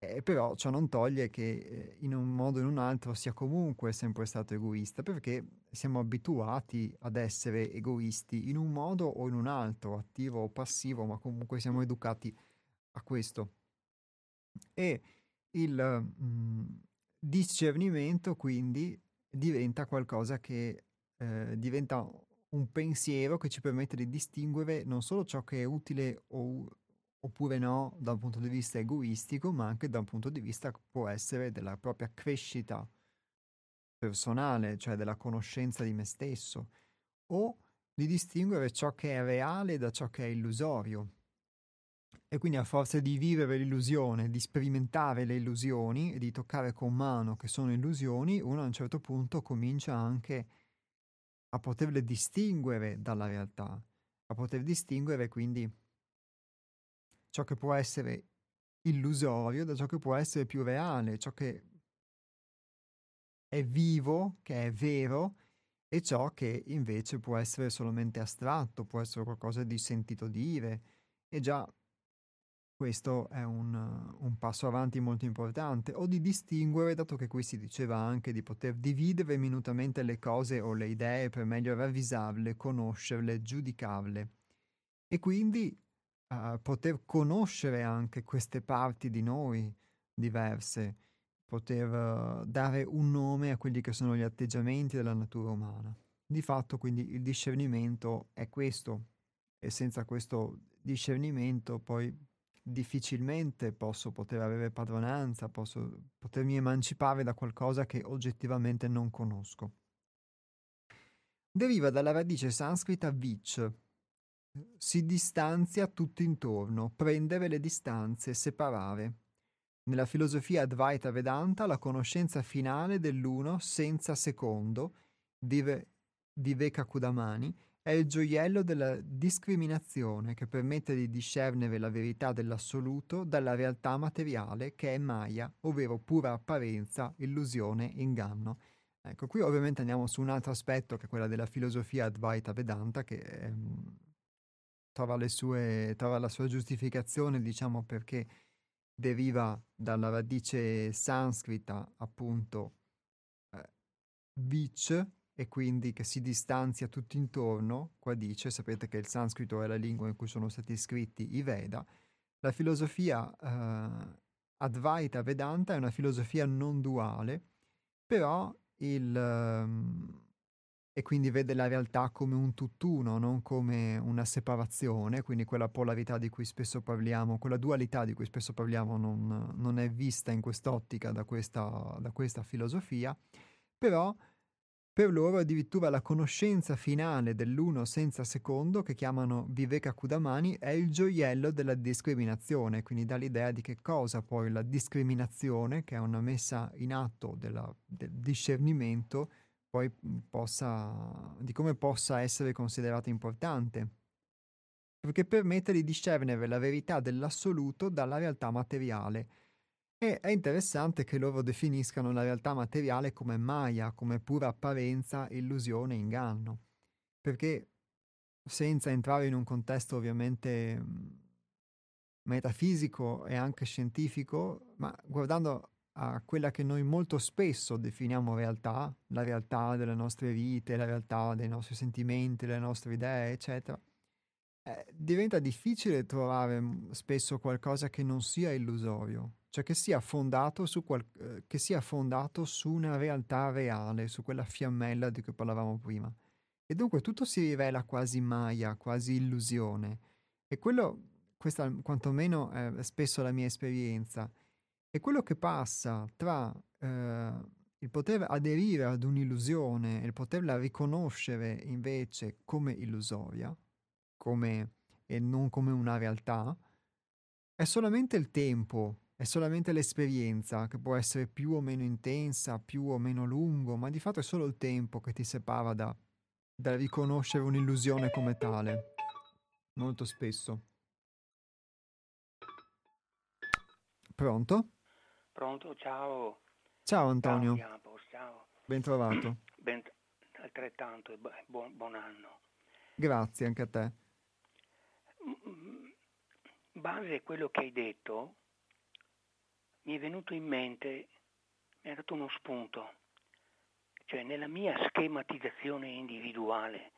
eh, però ciò non toglie che eh, in un modo o in un altro sia comunque sempre stato egoista, perché siamo abituati ad essere egoisti in un modo o in un altro, attivo o passivo, ma comunque siamo educati a questo. E il mh, mm, discernimento quindi diventa qualcosa che eh, diventa un pensiero che ci permette di distinguere non solo ciò che è utile o oppure no da un punto di vista egoistico, ma anche da un punto di vista può essere della propria crescita personale, cioè della conoscenza di me stesso, o di distinguere ciò che è reale da ciò che è illusorio. E quindi a forza di vivere l'illusione, di sperimentare le illusioni e di toccare con mano che sono illusioni, uno a un certo punto comincia anche a poterle distinguere dalla realtà, a poter distinguere quindi ciò che può essere illusorio da ciò che può essere più reale, ciò che è vivo, che è vero, e ciò che invece può essere solamente astratto, può essere qualcosa di sentito dire. E già questo è un, un, passo avanti molto importante, o di distinguere, dato che qui si diceva anche di poter dividere minutamente le cose o le idee per meglio ravvisarle, conoscerle, giudicarle. E quindi uh, poter conoscere anche queste parti di noi diverse, poter uh, dare un nome a quelli che sono gli atteggiamenti della natura umana. Di fatto quindi il discernimento è questo e senza questo discernimento poi difficilmente posso poter avere padronanza, posso potermi emancipare da qualcosa che oggettivamente non conosco. Deriva dalla radice sanscrita vich, si distanzia tutto intorno, prendere le distanze, separare. Nella filosofia Advaita Vedanta la conoscenza finale dell'uno senza secondo, di, Viveka Kudamani, è il gioiello della discriminazione che permette di discernere la verità dell'assoluto dalla realtà materiale che è Maya, ovvero pura apparenza, illusione, inganno. Ecco, qui ovviamente andiamo su un altro aspetto che è quella della filosofia Advaita Vedanta, che è trova, sue, trova la sua giustificazione, diciamo, perché deriva dalla radice sanscrita, appunto, eh, vich, e quindi che si distanzia tutto intorno, qua dice, sapete che il sanscrito è la lingua in cui sono stati scritti i Veda, la filosofia eh, Advaita Vedanta è una filosofia non duale, però il, um, e quindi vede la realtà come un tutt'uno, non come una separazione, quindi quella polarità di cui spesso parliamo, quella dualità di cui spesso parliamo non, non è vista in quest'ottica da questa, da questa filosofia, però per loro addirittura la conoscenza finale dell'uno senza secondo, che chiamano Viveka Kudamani, è il gioiello della discriminazione, quindi dà l'idea di che cosa poi la discriminazione, che è una messa in atto della, del discernimento, poi possa, di come possa essere considerata importante, perché permette di discernere la verità dell'assoluto dalla realtà materiale. E è interessante che loro definiscano la realtà materiale come Maya, come pura apparenza, illusione, inganno, perché senza entrare in un contesto ovviamente mhmm, metafisico e anche scientifico, ma guardando a quella che noi molto spesso definiamo realtà, la realtà delle nostre vite, la realtà dei nostri sentimenti, delle nostre idee, eccetera, eh, diventa difficile trovare mm, spesso qualcosa che non sia illusorio, cioè che sia fondato su, qual- eh, che sia fondato su una realtà reale, su quella fiammella di cui parlavamo prima. E dunque tutto si rivela quasi maia, quasi illusione. E quello, questa quantomeno è spesso la mia esperienza, è quello che passa tra eh, il poter aderire ad un'illusione e il poterla riconoscere invece come illusoria, come, e non come una realtà, è solamente il tempo, è solamente l'esperienza che può essere più o meno intensa, più o meno lungo, ma di fatto è solo il tempo che ti separa da, da riconoscere un'illusione come tale, molto spesso. Pronto? Pronto, ciao. Ciao Antonio. Ciao, Diapos, ciao. Ben trovato. Ben, altrettanto, buon, buon anno. Grazie anche a te. In base a quello che hai detto, mi è venuto in mente, mi ha dato uno spunto, cioè nella mia schematizzazione individuale,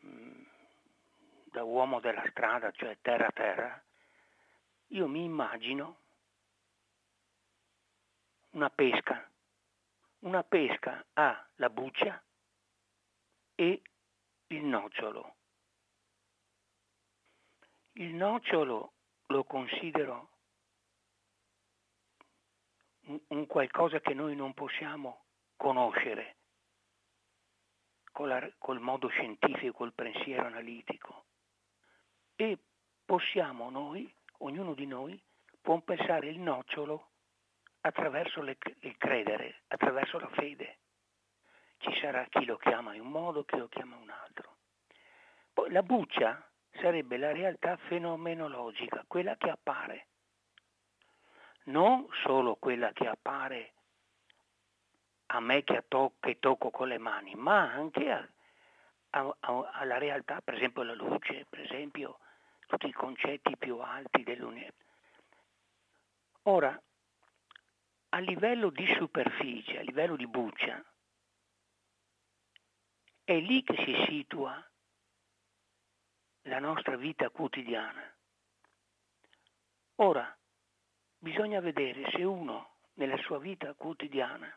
mh, da uomo della strada, cioè terra a terra, io mi immagino una pesca. Una pesca ha la buccia e il nocciolo. Il nocciolo lo considero un, qualcosa che noi non possiamo conoscere col, col modo scientifico, col pensiero analitico. E possiamo noi, ognuno di noi, può pensare il nocciolo attraverso le, il credere, attraverso la fede. Ci sarà chi lo chiama in un modo, chi lo chiama in un altro. Poi la buccia sarebbe la realtà fenomenologica, quella che appare. Non solo quella che appare a me che, to- che tocco con le mani, ma anche a, a, a, alla realtà, per esempio la luce, per esempio tutti i concetti più alti dell'universo. Ora, a livello di superficie, a livello di buccia, è lì che si situa la nostra vita quotidiana. Ora, bisogna vedere se uno nella sua vita quotidiana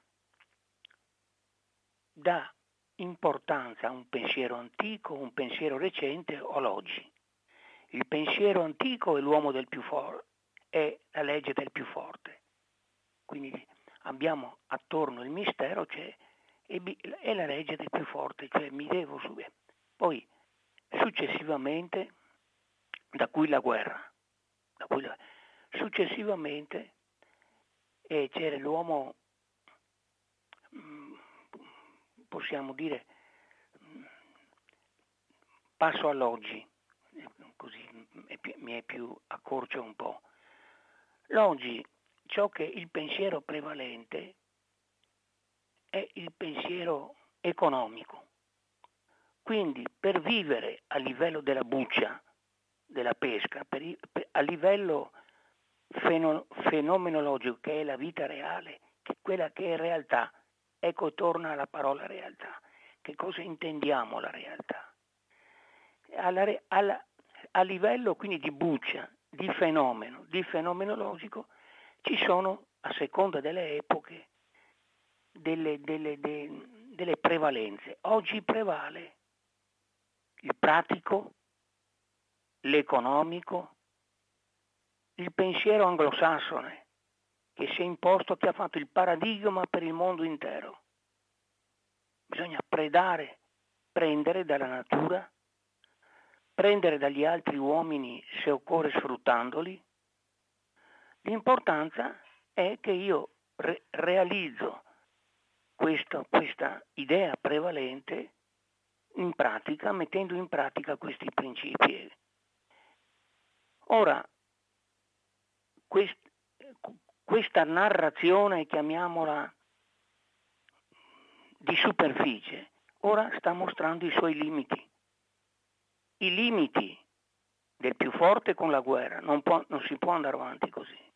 dà importanza a un pensiero antico, un pensiero recente o l'oggi. Il pensiero antico è l'uomo del più forte, è la legge del più forte. Quindi abbiamo attorno il mistero, cioè è la legge del più forte, cioè mi devo subire. Poi successivamente, da cui la guerra, cui la, successivamente eh, c'era l'uomo, mm, possiamo dire, mm, passo all'oggi, così mi è più accorcio un po'. L'oggi ciò che il pensiero prevalente è il pensiero economico. Quindi per vivere a livello della buccia, della pesca, per, per, a livello fenomenologico che è la vita reale, che quella che è realtà, ecco torna alla parola realtà. Che cosa intendiamo la realtà? Alla, alla, a livello quindi di buccia, di fenomeno, di fenomenologico, ci sono, a seconda delle epoche, delle, delle, de, delle prevalenze. Oggi prevale il pratico, l'economico, il pensiero anglosassone che si è imposto, che ha fatto il paradigma per il mondo intero. Bisogna predare, prendere dalla natura, prendere dagli altri uomini se occorre sfruttandoli, L'importanza è che io re- realizzo questo, questa idea prevalente in pratica, mettendo in pratica questi principi. Ora, quest, questa narrazione, chiamiamola di superficie, ora sta mostrando i suoi limiti. I limiti del più forte con la guerra, non, può, non si può andare avanti così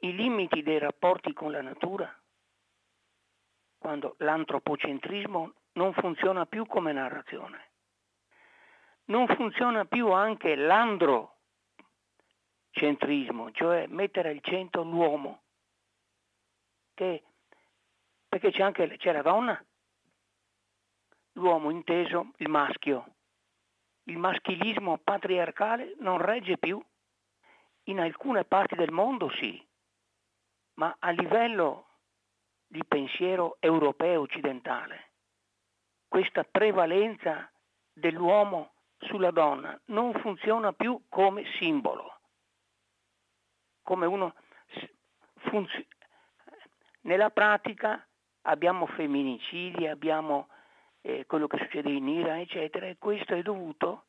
i limiti dei rapporti con la natura, quando l'antropocentrismo non funziona più come narrazione. non funziona più anche l'androcentrismo, cioè mettere al centro l'uomo, che, perché c'è anche c'è la donna, l'uomo inteso il maschio. Il maschilismo patriarcale non regge più. In alcune parti del mondo sì, ma a livello di pensiero europeo occidentale, questa prevalenza dell'uomo sulla donna non funziona più come simbolo, come uno funziona. Nella pratica abbiamo femminicidi, abbiamo eh, quello che succede in Iran, eccetera, e questo è dovuto,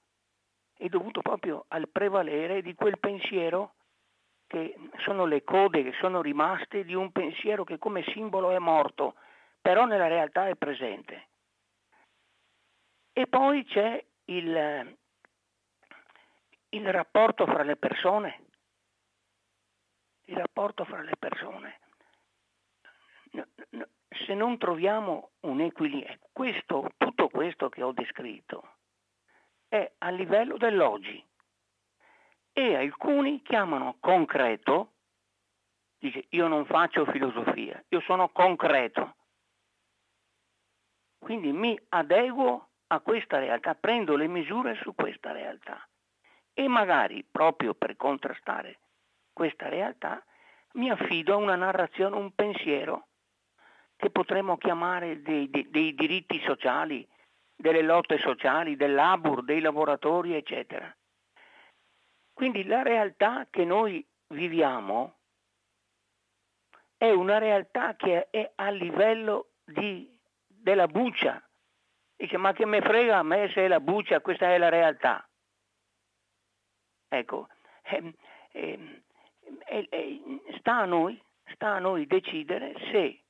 è dovuto proprio al prevalere di quel pensiero che sono le code che sono rimaste di un pensiero che come simbolo è morto, però nella realtà è presente. E poi c'è il, il rapporto fra le persone, il rapporto fra le persone. Se non troviamo un equilibrio, questo, tutto questo che ho descritto è a livello dell'oggi e alcuni chiamano concreto, dice io non faccio filosofia, io sono concreto. Quindi mi adeguo a questa realtà, prendo le misure su questa realtà e magari proprio per contrastare questa realtà mi affido a una narrazione, un pensiero che potremmo chiamare dei, dei, dei diritti sociali, delle lotte sociali, dell'ABUR, dei lavoratori, eccetera. Quindi la realtà che noi viviamo è una realtà che è a livello di, della buccia. Dice, ma che me frega a me se è la buccia, questa è la realtà. Ecco, eh, eh, eh, sta, a noi, sta a noi decidere se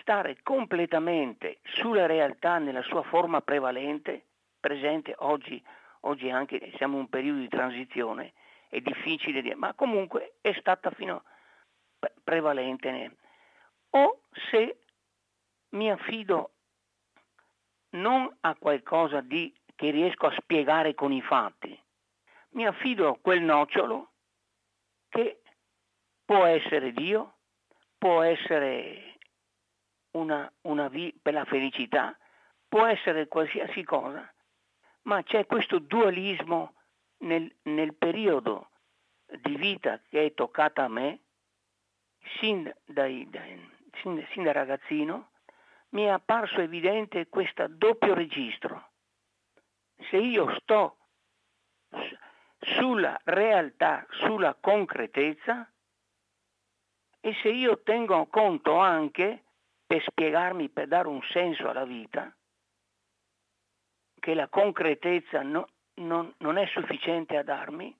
stare completamente sulla realtà nella sua forma prevalente, presente oggi oggi anche siamo in un periodo di transizione, è difficile dire, ma comunque è stata fino a prevalente. O se mi affido non a qualcosa di, che riesco a spiegare con i fatti, mi affido a quel nocciolo che può essere Dio, può essere una, una via per la felicità, può essere qualsiasi cosa, ma c'è questo dualismo nel, nel periodo di vita che è toccata a me, sin, dai, dai, sin, sin da ragazzino, mi è apparso evidente questo doppio registro. Se io sto sulla realtà, sulla concretezza, e se io tengo conto anche, per spiegarmi, per dare un senso alla vita, che la concretezza no, non, non, è sufficiente a darmi,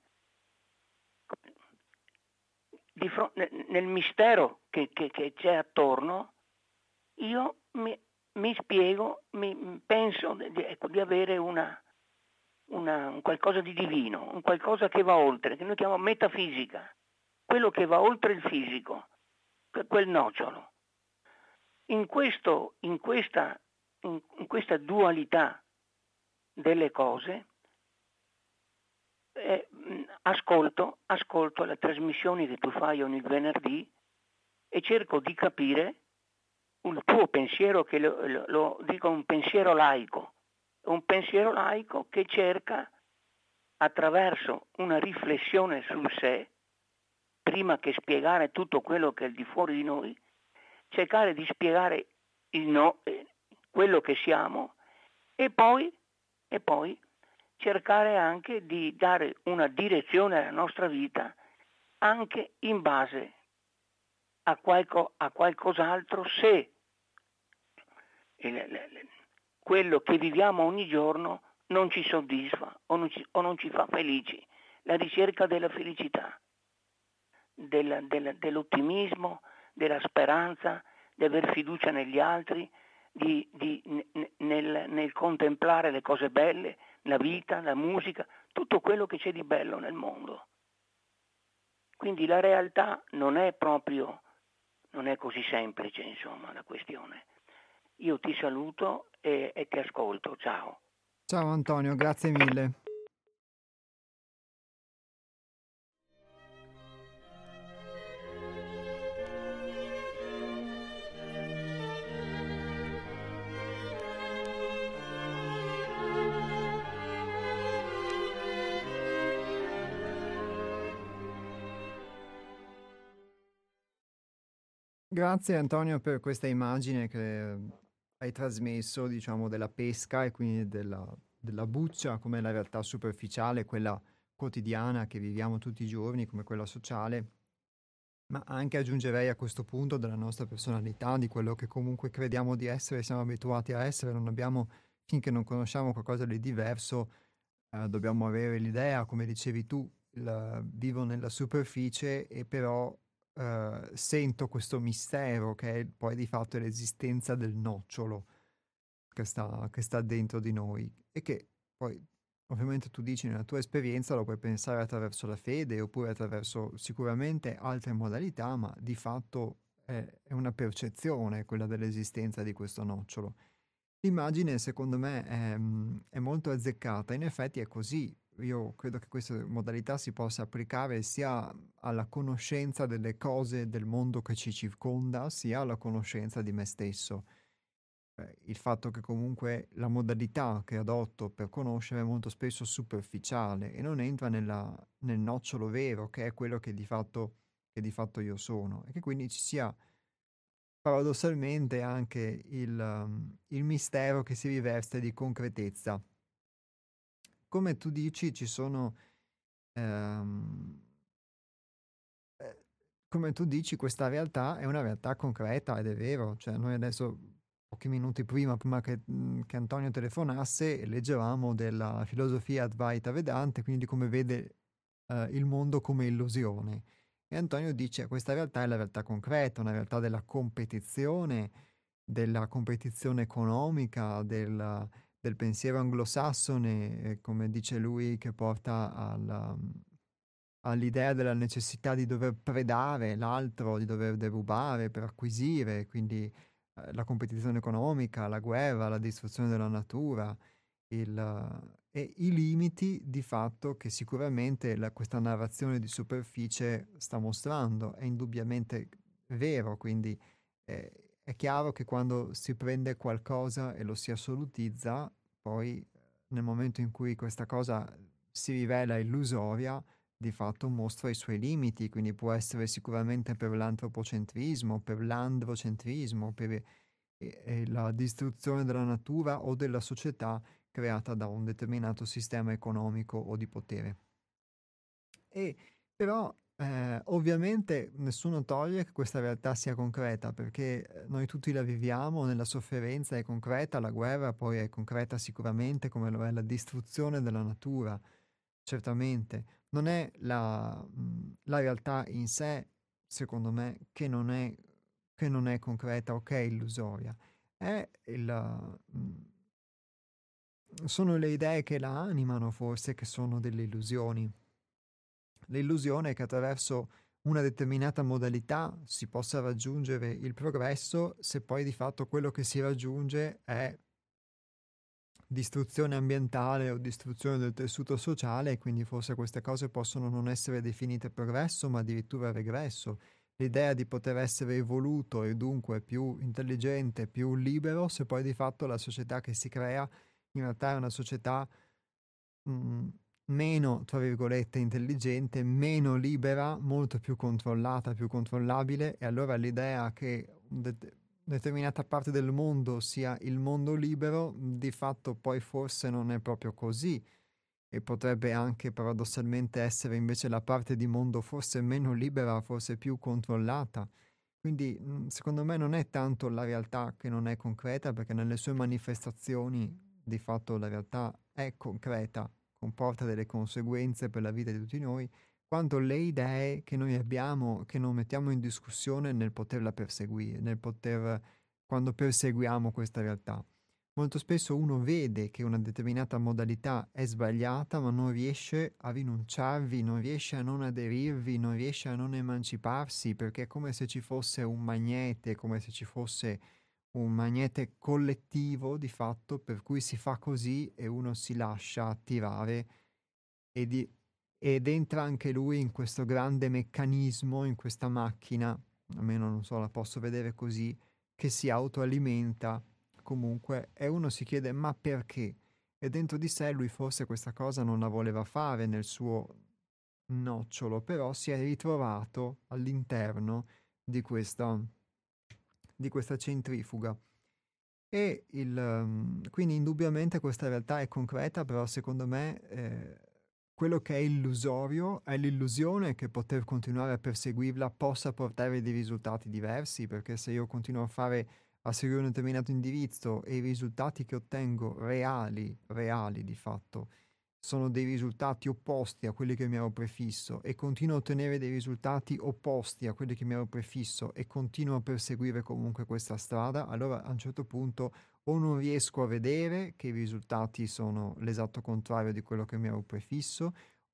fronte, nel mistero che, che, che, c'è attorno, io mi, mi spiego, mi, penso di, ecco, di avere una, una, un qualcosa di divino, un qualcosa che va oltre, che noi chiamiamo metafisica, quello che va oltre il fisico, quel nocciolo. In, questo, in, questa, in, in questa dualità delle cose, eh, ascolto, ascolto le trasmissioni che tu fai ogni venerdì e cerco di capire il tuo pensiero, che lo, lo, lo dico un pensiero laico, un pensiero laico che cerca attraverso una riflessione sul sé, prima che spiegare tutto quello che è di fuori di noi, cercare di spiegare no, eh, quello che siamo e poi e poi cercare anche di dare una direzione alla nostra vita anche in base a, qualco, a qualcos'altro se quello che viviamo ogni giorno non ci soddisfa o non ci, o non ci fa felici. La ricerca della felicità, del, del, dell'ottimismo, della speranza, di aver fiducia negli altri, di, di, nel, nel contemplare le cose belle, la vita, la musica, tutto quello che c'è di bello nel mondo. Quindi la realtà non è proprio, non è così semplice, insomma, la questione. Io ti saluto e, e ti ascolto. Ciao. Ciao Antonio, grazie mille. Grazie Antonio per questa immagine che hai trasmesso, diciamo, della pesca e quindi della, della buccia come la realtà superficiale, quella quotidiana che viviamo tutti i giorni, come quella sociale, ma anche aggiungerei a questo punto della nostra personalità, di quello che comunque crediamo di essere, siamo abituati a essere, non abbiamo, finché non conosciamo qualcosa di diverso, eh, dobbiamo avere l'idea, come dicevi tu, il, vivo nella superficie e però eh, sento questo mistero che è poi di fatto l'esistenza del nocciolo che sta, che sta dentro di noi e che poi ovviamente tu dici nella tua esperienza lo puoi pensare attraverso la fede oppure attraverso sicuramente altre modalità, ma di fatto è, è una percezione quella dell'esistenza di questo nocciolo. L'immagine secondo me è, è molto azzeccata, in effetti è così, io credo che questa modalità si possa applicare sia alla conoscenza delle cose del mondo che ci circonda, sia alla conoscenza di me stesso. Il fatto che comunque la modalità che adotto per conoscere è molto spesso superficiale e non entra nella, nel nocciolo vero, che è quello che di, fatto, che di fatto io sono, e che quindi ci sia paradossalmente anche il, il mistero che si riveste di concretezza come tu dici, ci sono... Ehm, eh, come tu dici, questa realtà è una realtà concreta ed è vero. Cioè, noi adesso, pochi minuti prima, prima che, mhmm, che Antonio telefonasse, leggevamo della filosofia Advaita Vedante, quindi di come vede eh, il mondo come illusione. E Antonio dice questa realtà è la realtà concreta, una realtà della competizione, della competizione economica, del, del pensiero anglosassone, eh, come dice lui, che porta alla, all'idea della necessità di dover predare l'altro, di dover derubare per acquisire, quindi eh, la competizione economica, la guerra, la distruzione della natura il, e i limiti di fatto che sicuramente la, questa narrazione di superficie sta mostrando. È indubbiamente vero, quindi eh, è chiaro che quando si prende qualcosa e lo si assolutizza, poi nel momento in cui questa cosa si rivela illusoria, di fatto mostra i suoi limiti, quindi può essere sicuramente per l'antropocentrismo, per l'androcentrismo, per la distruzione della natura o della società creata da un determinato sistema economico o di potere. E però eh, ovviamente nessuno toglie che questa realtà sia concreta, perché eh, noi tutti la viviamo, nella sofferenza è concreta, la guerra poi è concreta sicuramente, come lo è la distruzione della natura, certamente. Non è la, la realtà in sé, secondo me, che non è, che non è concreta o che è illusoria. È il, sono le idee che la animano forse che sono delle illusioni l'illusione che attraverso una determinata modalità si possa raggiungere il progresso se poi di fatto quello che si raggiunge è distruzione ambientale o distruzione del tessuto sociale e quindi forse queste cose possono non essere definite progresso ma addirittura regresso. L'idea di poter essere evoluto e dunque più intelligente, più libero, se poi di fatto la società che si crea in realtà è una società mh, mm, meno, tra virgolette, intelligente, meno libera, molto più controllata, più controllabile. E allora l'idea che una determinata parte del mondo sia il mondo libero, di fatto poi forse non è proprio così. E potrebbe anche paradossalmente essere invece la parte di mondo forse meno libera, forse più controllata. Quindi secondo me non è tanto la realtà che non è concreta, perché nelle sue manifestazioni di fatto la realtà è concreta, comporta delle conseguenze per la vita di tutti noi, quanto le idee che noi abbiamo, che non mettiamo in discussione nel poterla perseguire, nel poter, quando perseguiamo questa realtà. Molto spesso uno vede che una determinata modalità è sbagliata, ma non riesce a rinunciarvi, non riesce a non aderirvi, non riesce a non emanciparsi, perché è come se ci fosse un magnete, come se ci fosse un magnete collettivo di fatto per cui si fa così e uno si lascia attirare ed, ed entra anche lui in questo grande meccanismo, in questa macchina, almeno non so, la posso vedere così, che si autoalimenta comunque e uno si chiede ma perché? E dentro di sé lui forse questa cosa non la voleva fare nel suo nocciolo, però si è ritrovato all'interno di questa di questa centrifuga. E il, um, quindi indubbiamente questa realtà è concreta, però secondo me eh, quello che è illusorio è l'illusione che poter continuare a perseguirla possa portare dei risultati diversi, perché se io continuo a fare a seguire un determinato indirizzo e i risultati che ottengo reali, reali di fatto, sono dei risultati opposti a quelli che mi ero prefisso e continuo a ottenere dei risultati opposti a quelli che mi ero prefisso e continuo a perseguire comunque questa strada, allora a un certo punto o non riesco a vedere che i risultati sono l'esatto contrario di quello che mi ero prefisso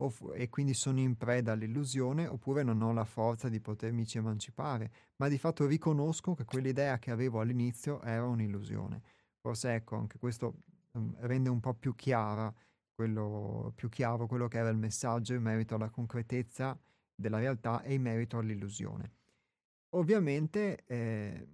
f- e quindi sono in preda all'illusione oppure non ho la forza di potermici emancipare, ma di fatto riconosco che quell'idea che avevo all'inizio era un'illusione. Forse ecco, anche questo um, rende un po' più chiara quello, più chiaro quello che era il messaggio in merito alla concretezza della realtà e in merito all'illusione. Ovviamente eh,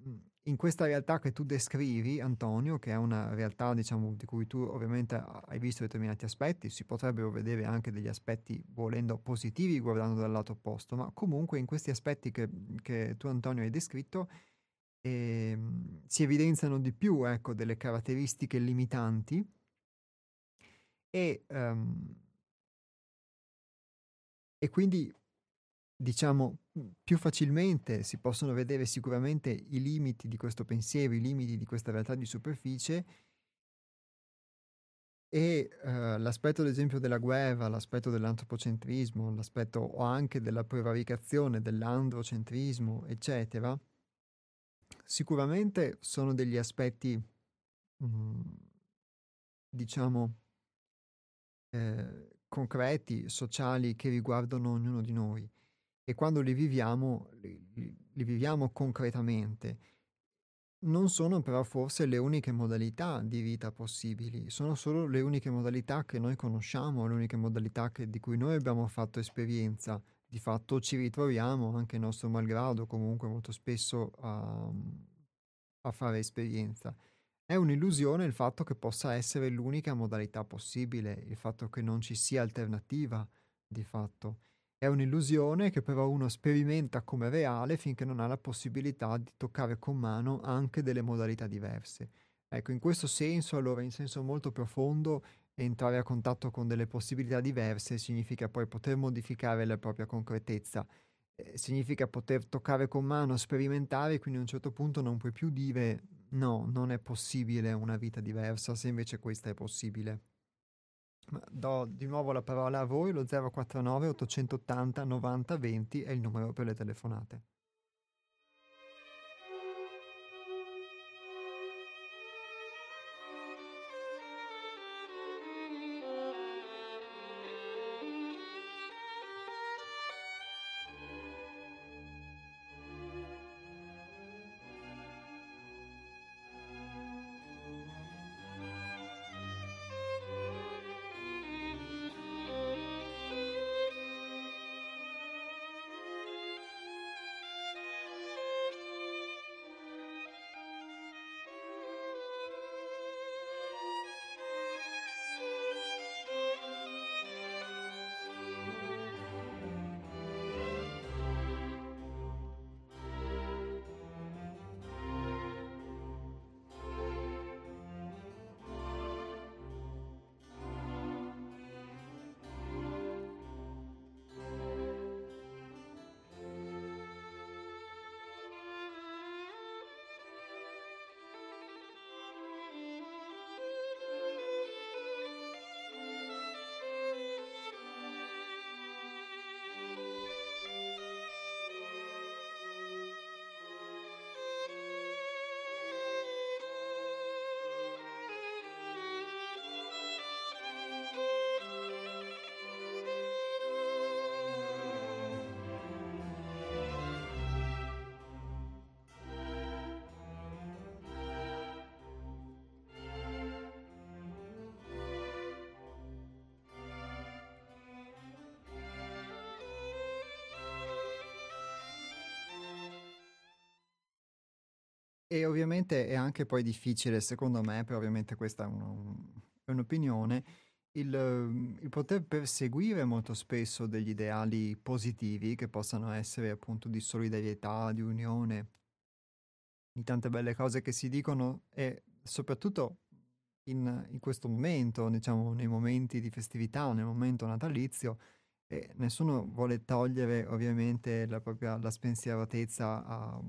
in questa realtà che tu descrivi, Antonio, che è una realtà diciamo, di cui tu ovviamente hai visto determinati aspetti, si potrebbero vedere anche degli aspetti volendo positivi guardando dal lato opposto, ma comunque in questi aspetti che, che tu Antonio hai descritto eh, si evidenziano di più ecco, delle caratteristiche limitanti e, um, e quindi diciamo, mhmm, più facilmente si possono vedere sicuramente i limiti di questo pensiero, i limiti di questa realtà di superficie e uh, l'aspetto, ad esempio, della guerra, l'aspetto dell'antropocentrismo, l'aspetto o anche della prevaricazione dell'androcentrismo, eccetera, sicuramente sono degli aspetti, mh, diciamo, eh, concreti, sociali, che riguardano ognuno di noi e quando li viviamo, li, li viviamo concretamente. Non sono però forse le uniche modalità di vita possibili, sono solo le uniche modalità che noi conosciamo, le uniche modalità che, di cui noi abbiamo fatto esperienza. Di fatto ci ritroviamo, anche nostro malgrado, comunque molto spesso a, a fare esperienza. È un'illusione il fatto che possa essere l'unica modalità possibile, il fatto che non ci sia alternativa, di fatto. È un'illusione che però uno sperimenta come reale finché non ha la possibilità di toccare con mano anche delle modalità diverse. Ecco, in questo senso, allora, in senso molto profondo, entrare a contatto con delle possibilità diverse significa poi poter modificare la propria concretezza, eh, significa poter toccare con mano, sperimentare, quindi a un certo punto non puoi più dire no, non è possibile una vita diversa, se invece questa è possibile. Do di nuovo la parola a voi, lo 049 880 90 20 è il numero per le telefonate. E ovviamente è anche poi difficile, secondo me, però ovviamente questa è, un, è un'opinione, il, il, poter perseguire molto spesso degli ideali positivi che possano essere appunto di solidarietà, di unione, di tante belle cose che si dicono e soprattutto in, in questo momento, diciamo nei momenti di festività, nel momento natalizio, e nessuno vuole togliere ovviamente la propria la spensieratezza a,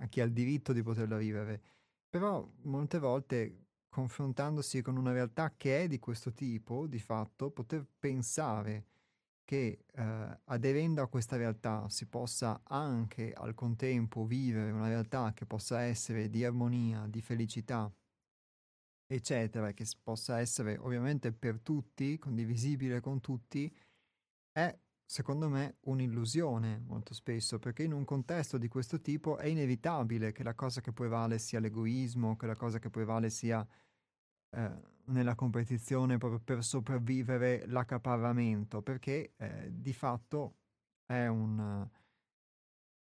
a chi ha il diritto di poterla vivere, però molte volte confrontandosi con una realtà che è di questo tipo, di fatto, poter pensare che eh, aderendo a questa realtà si possa anche al contempo vivere una realtà che possa essere di armonia, di felicità, eccetera, che possa essere ovviamente per tutti, condivisibile con tutti, è secondo me un'illusione molto spesso, perché in un contesto di questo tipo è inevitabile che la cosa che poi vale sia l'egoismo, che la cosa che poi vale sia eh, nella competizione proprio per sopravvivere l'accaparramento, perché eh, di fatto è un,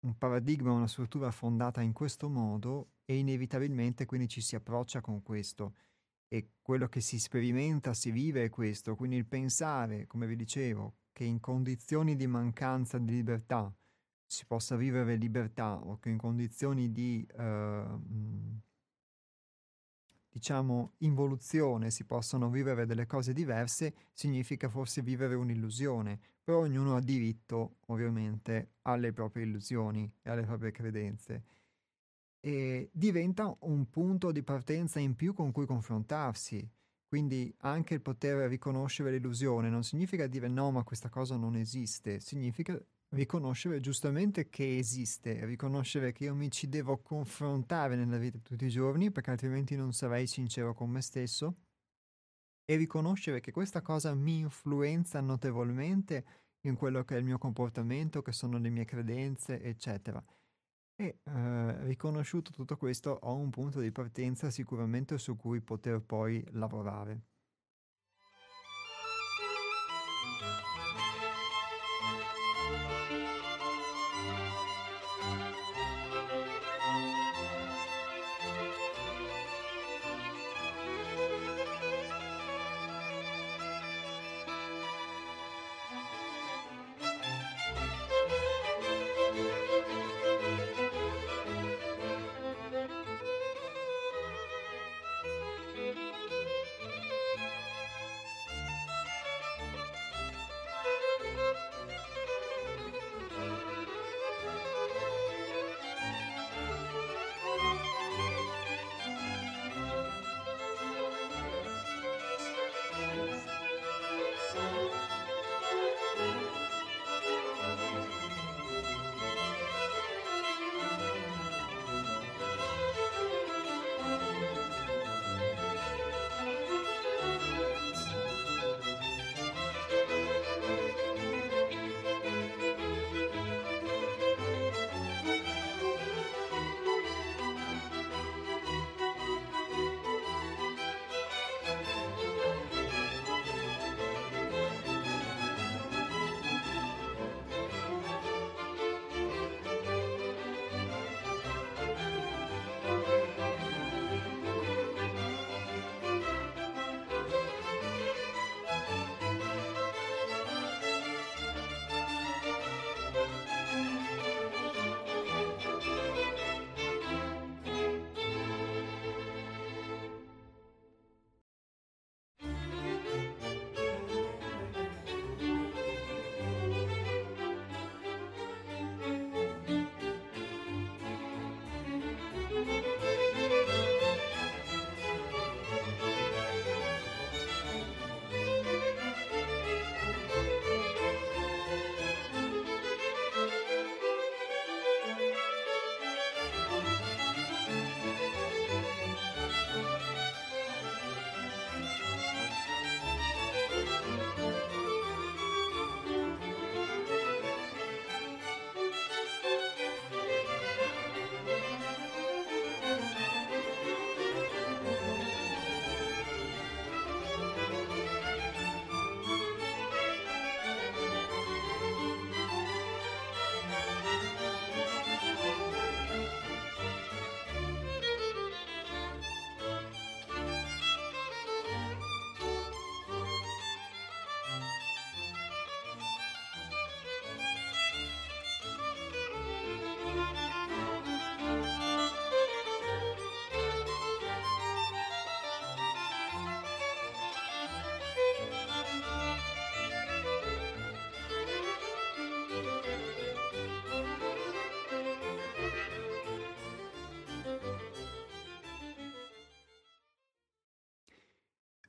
un paradigma, una struttura fondata in questo modo e inevitabilmente quindi ci si approccia con questo. E quello che si sperimenta, si vive è questo, quindi il pensare, come vi dicevo, che in condizioni di mancanza di libertà si possa vivere libertà o che in condizioni di, eh, diciamo, involuzione si possano vivere delle cose diverse, significa forse vivere un'illusione, però ognuno ha diritto ovviamente alle proprie illusioni e alle proprie credenze e diventa un punto di partenza in più con cui confrontarsi. Quindi anche il poter riconoscere l'illusione non significa dire no, ma questa cosa non esiste, significa riconoscere giustamente che esiste, riconoscere che io mi ci devo confrontare nella vita tutti i giorni perché altrimenti non sarei sincero con me stesso e riconoscere che questa cosa mi influenza notevolmente in quello che è il mio comportamento, che sono le mie credenze, eccetera. E eh, riconosciuto tutto questo, ho un punto di partenza sicuramente su cui poter poi lavorare.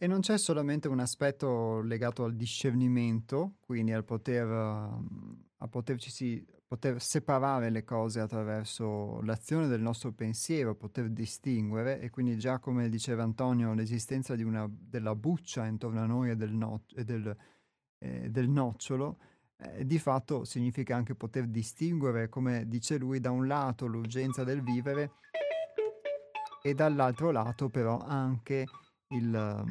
E non c'è solamente un aspetto legato al discernimento, quindi al poter, a poterci, poter separare le cose attraverso l'azione del nostro pensiero, poter distinguere, e quindi già come diceva Antonio, l'esistenza una, della buccia intorno a noi e del, no, e del, eh, del nocciolo, eh, di fatto significa anche poter distinguere, come dice lui, da un lato l'urgenza del vivere e dall'altro lato però anche il,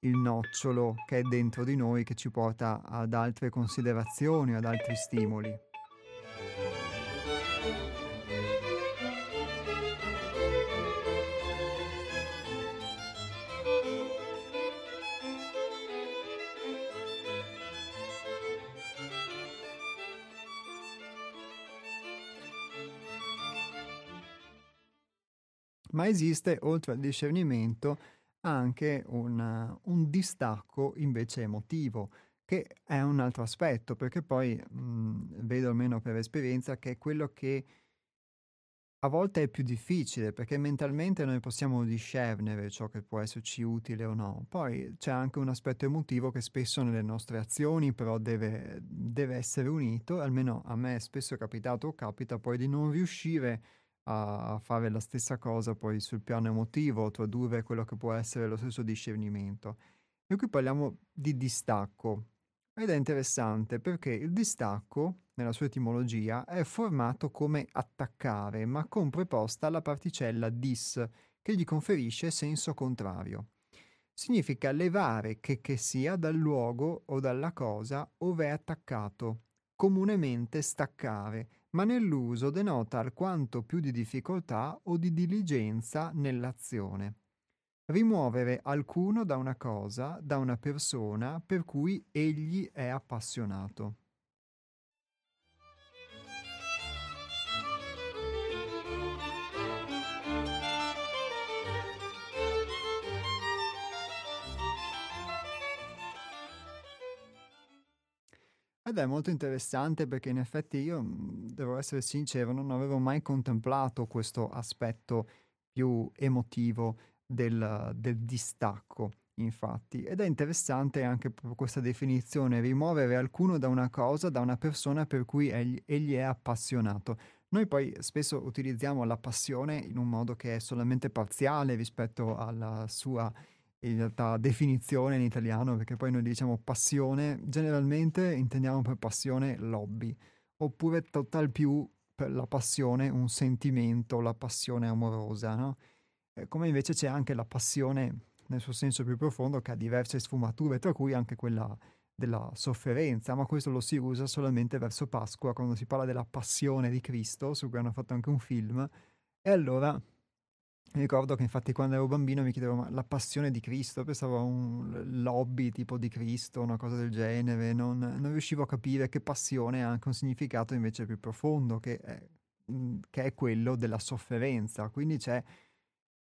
il nocciolo che è dentro di noi che ci porta ad altre considerazioni, ad altri stimoli. ma esiste oltre al discernimento anche un, un distacco invece emotivo, che è un altro aspetto, perché poi mh, vedo almeno per esperienza che è quello che a volte è più difficile, perché mentalmente noi possiamo discernere ciò che può esserci utile o no. Poi c'è anche un aspetto emotivo che spesso nelle nostre azioni però deve, deve essere unito, almeno a me spesso è capitato o capita poi di non riuscire a a fare la stessa cosa poi sul piano emotivo, tradurre quello che può essere lo stesso discernimento. E qui parliamo di distacco. Ed è interessante perché il distacco, nella sua etimologia, è formato come attaccare, ma con preposta la particella dis, che gli conferisce senso contrario. Significa levare che che sia dal luogo o dalla cosa ove è attaccato, comunemente staccare, ma nell'uso denota alquanto più di difficoltà o di diligenza nell'azione. Rimuovere alcuno da una cosa, da una persona per cui egli è appassionato. Ed è molto interessante perché in effetti io, mhmm, devo essere sincero, non avevo mai contemplato questo aspetto più emotivo del, del distacco, infatti. Ed è interessante anche questa definizione, rimuovere alcuno da una cosa, da una persona per cui egli, egli è appassionato. Noi poi spesso utilizziamo la passione in un modo che è solamente parziale rispetto alla sua in realtà definizione in italiano, perché poi noi diciamo passione, generalmente intendiamo per passione l'hobby, oppure total più per la passione un sentimento, la passione amorosa, no? Come invece c'è anche la passione nel suo senso più profondo che ha diverse sfumature, tra cui anche quella della sofferenza, ma questo lo si usa solamente verso Pasqua, quando si parla della passione di Cristo, su cui hanno fatto anche un film, e allora mi ricordo che infatti quando ero bambino mi chiedevo ma la passione di Cristo, pensavo a un lobby tipo di Cristo, una cosa del genere, non, non riuscivo a capire che passione ha anche un significato invece più profondo, che è, mm, che è quello della sofferenza. Quindi c'è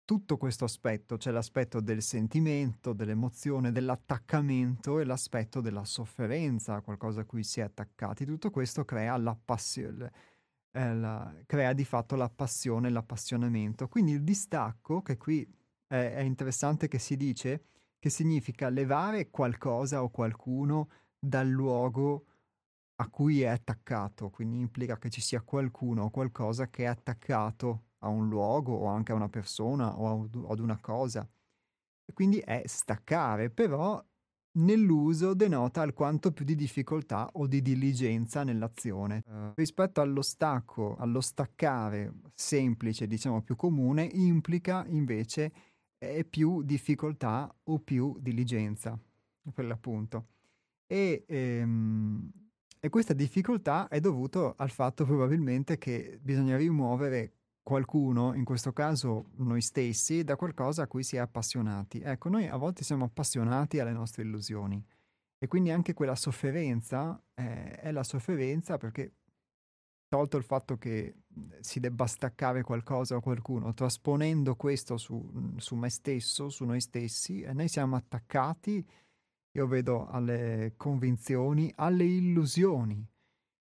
tutto questo aspetto, c'è l'aspetto del sentimento, dell'emozione, dell'attaccamento e l'aspetto della sofferenza, qualcosa a cui si è attaccati. Tutto questo crea la passione eh, la, crea di fatto la passione, l'appassionamento. Quindi il distacco, che qui è, è interessante che si dice, che significa levare qualcosa o qualcuno dal luogo a cui è attaccato, quindi implica che ci sia qualcuno o qualcosa che è attaccato a un luogo o anche a una persona o ad una cosa. E quindi è staccare, però nell'uso denota alquanto più di difficoltà o di diligenza nell'azione. Uh, rispetto allo stacco, allo staccare semplice, diciamo più comune, implica invece eh, più difficoltà o più diligenza, per l'appunto. E, ehm, e questa difficoltà è dovuta al fatto probabilmente che bisogna rimuovere qualcuno, in questo caso noi stessi, da qualcosa a cui si è appassionati. Ecco, noi a volte siamo appassionati alle nostre illusioni e quindi anche quella sofferenza eh, è la sofferenza perché tolto il fatto che si debba staccare qualcosa o qualcuno, trasponendo questo su, su me stesso, su noi stessi, e noi siamo attaccati, io vedo, alle convinzioni, alle illusioni.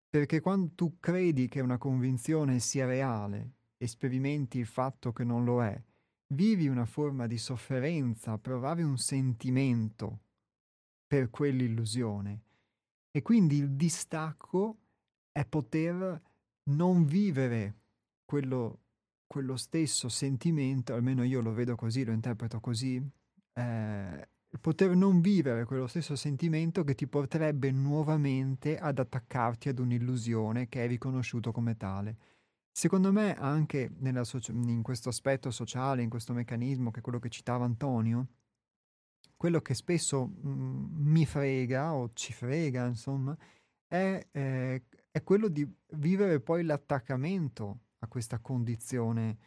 Perché quando tu credi che una convinzione sia reale, e sperimenti il fatto che non lo è vivi una forma di sofferenza, provavi un sentimento per quell'illusione. E quindi il distacco è poter non vivere quello, quello stesso sentimento, almeno io lo vedo così, lo interpreto così, eh, poter non vivere quello stesso sentimento che ti porterebbe nuovamente ad attaccarti ad un'illusione che è riconosciuto come tale. Secondo me anche socia- in questo aspetto sociale, in questo meccanismo che è quello che citava Antonio, quello che spesso mh, mm, mi frega o ci frega, insomma, è, eh, è, quello di vivere poi l'attaccamento a questa condizione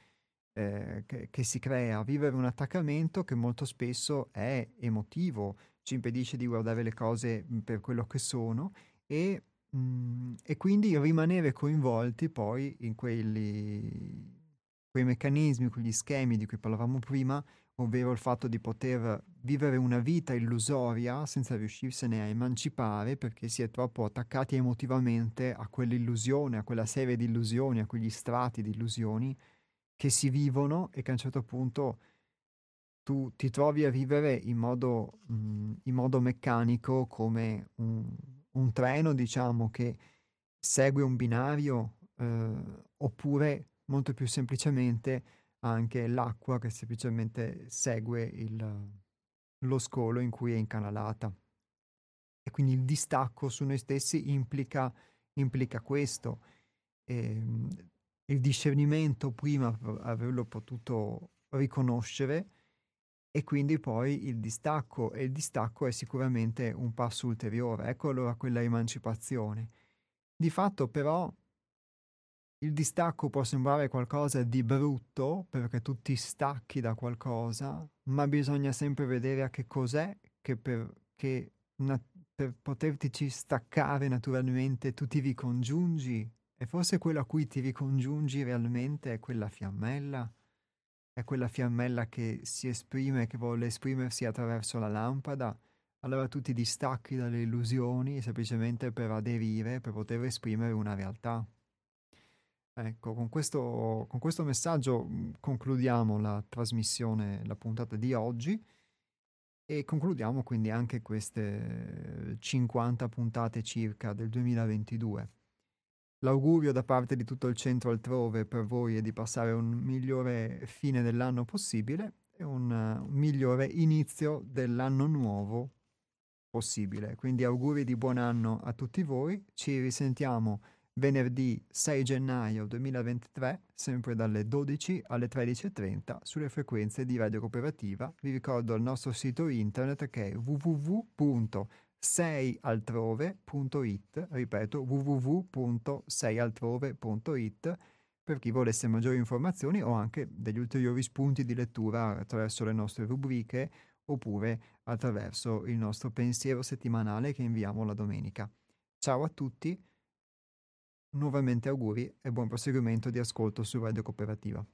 eh, che, che, si crea, vivere un attaccamento che molto spesso è emotivo, ci impedisce di guardare le cose mm, per quello che sono e, mm, e quindi rimanere coinvolti poi in quelli, quei meccanismi, quegli schemi di cui parlavamo prima, ovvero il fatto di poter vivere una vita illusoria senza riuscirsene a emancipare perché si è troppo attaccati emotivamente a quell'illusione, a quella serie di illusioni, a quegli strati di illusioni che si vivono e che a un certo punto tu ti trovi a vivere in modo, mh, mhmm, in modo meccanico come un, un, treno, diciamo, che segue un binario, eh, oppure molto più semplicemente anche l'acqua che semplicemente segue il, lo scolo in cui è incanalata. E quindi il distacco su noi stessi implica, implica questo. E, ehm, il discernimento prima averlo potuto riconoscere e quindi poi il distacco e il distacco è sicuramente un passo ulteriore, ecco allora quella emancipazione. Di fatto però il distacco può sembrare qualcosa di brutto perché tu ti stacchi da qualcosa, ma bisogna sempre vedere a che cos'è che per, che una, per poterti staccare naturalmente tu ti ricongiungi. E forse quello a cui ti ricongiungi realmente è quella fiammella, è quella fiammella che si esprime, che vuole esprimersi attraverso la lampada. Allora tu ti distacchi dalle illusioni semplicemente per aderire, per poter esprimere una realtà. Ecco, con questo, con questo messaggio mm, concludiamo la trasmissione, la puntata di oggi e concludiamo quindi anche queste 50 puntate circa del 2022. L'augurio da parte di tutto il centro altrove per voi è di passare un migliore fine dell'anno possibile e un, migliore inizio dell'anno nuovo possibile. Quindi auguri di buon anno a tutti voi. Ci risentiamo venerdì 6 gennaio 2023, sempre dalle 12 alle 13.30 sulle frequenze di Radio Cooperativa. Vi ricordo il nostro sito internet che è www 6altrove.it, ripeto www.seialtrove.it per chi volesse maggiori informazioni o anche degli ulteriori spunti di lettura attraverso le nostre rubriche oppure attraverso il nostro pensiero settimanale che inviamo la domenica. Ciao a tutti, nuovamente auguri e buon proseguimento di ascolto su Radio Cooperativa.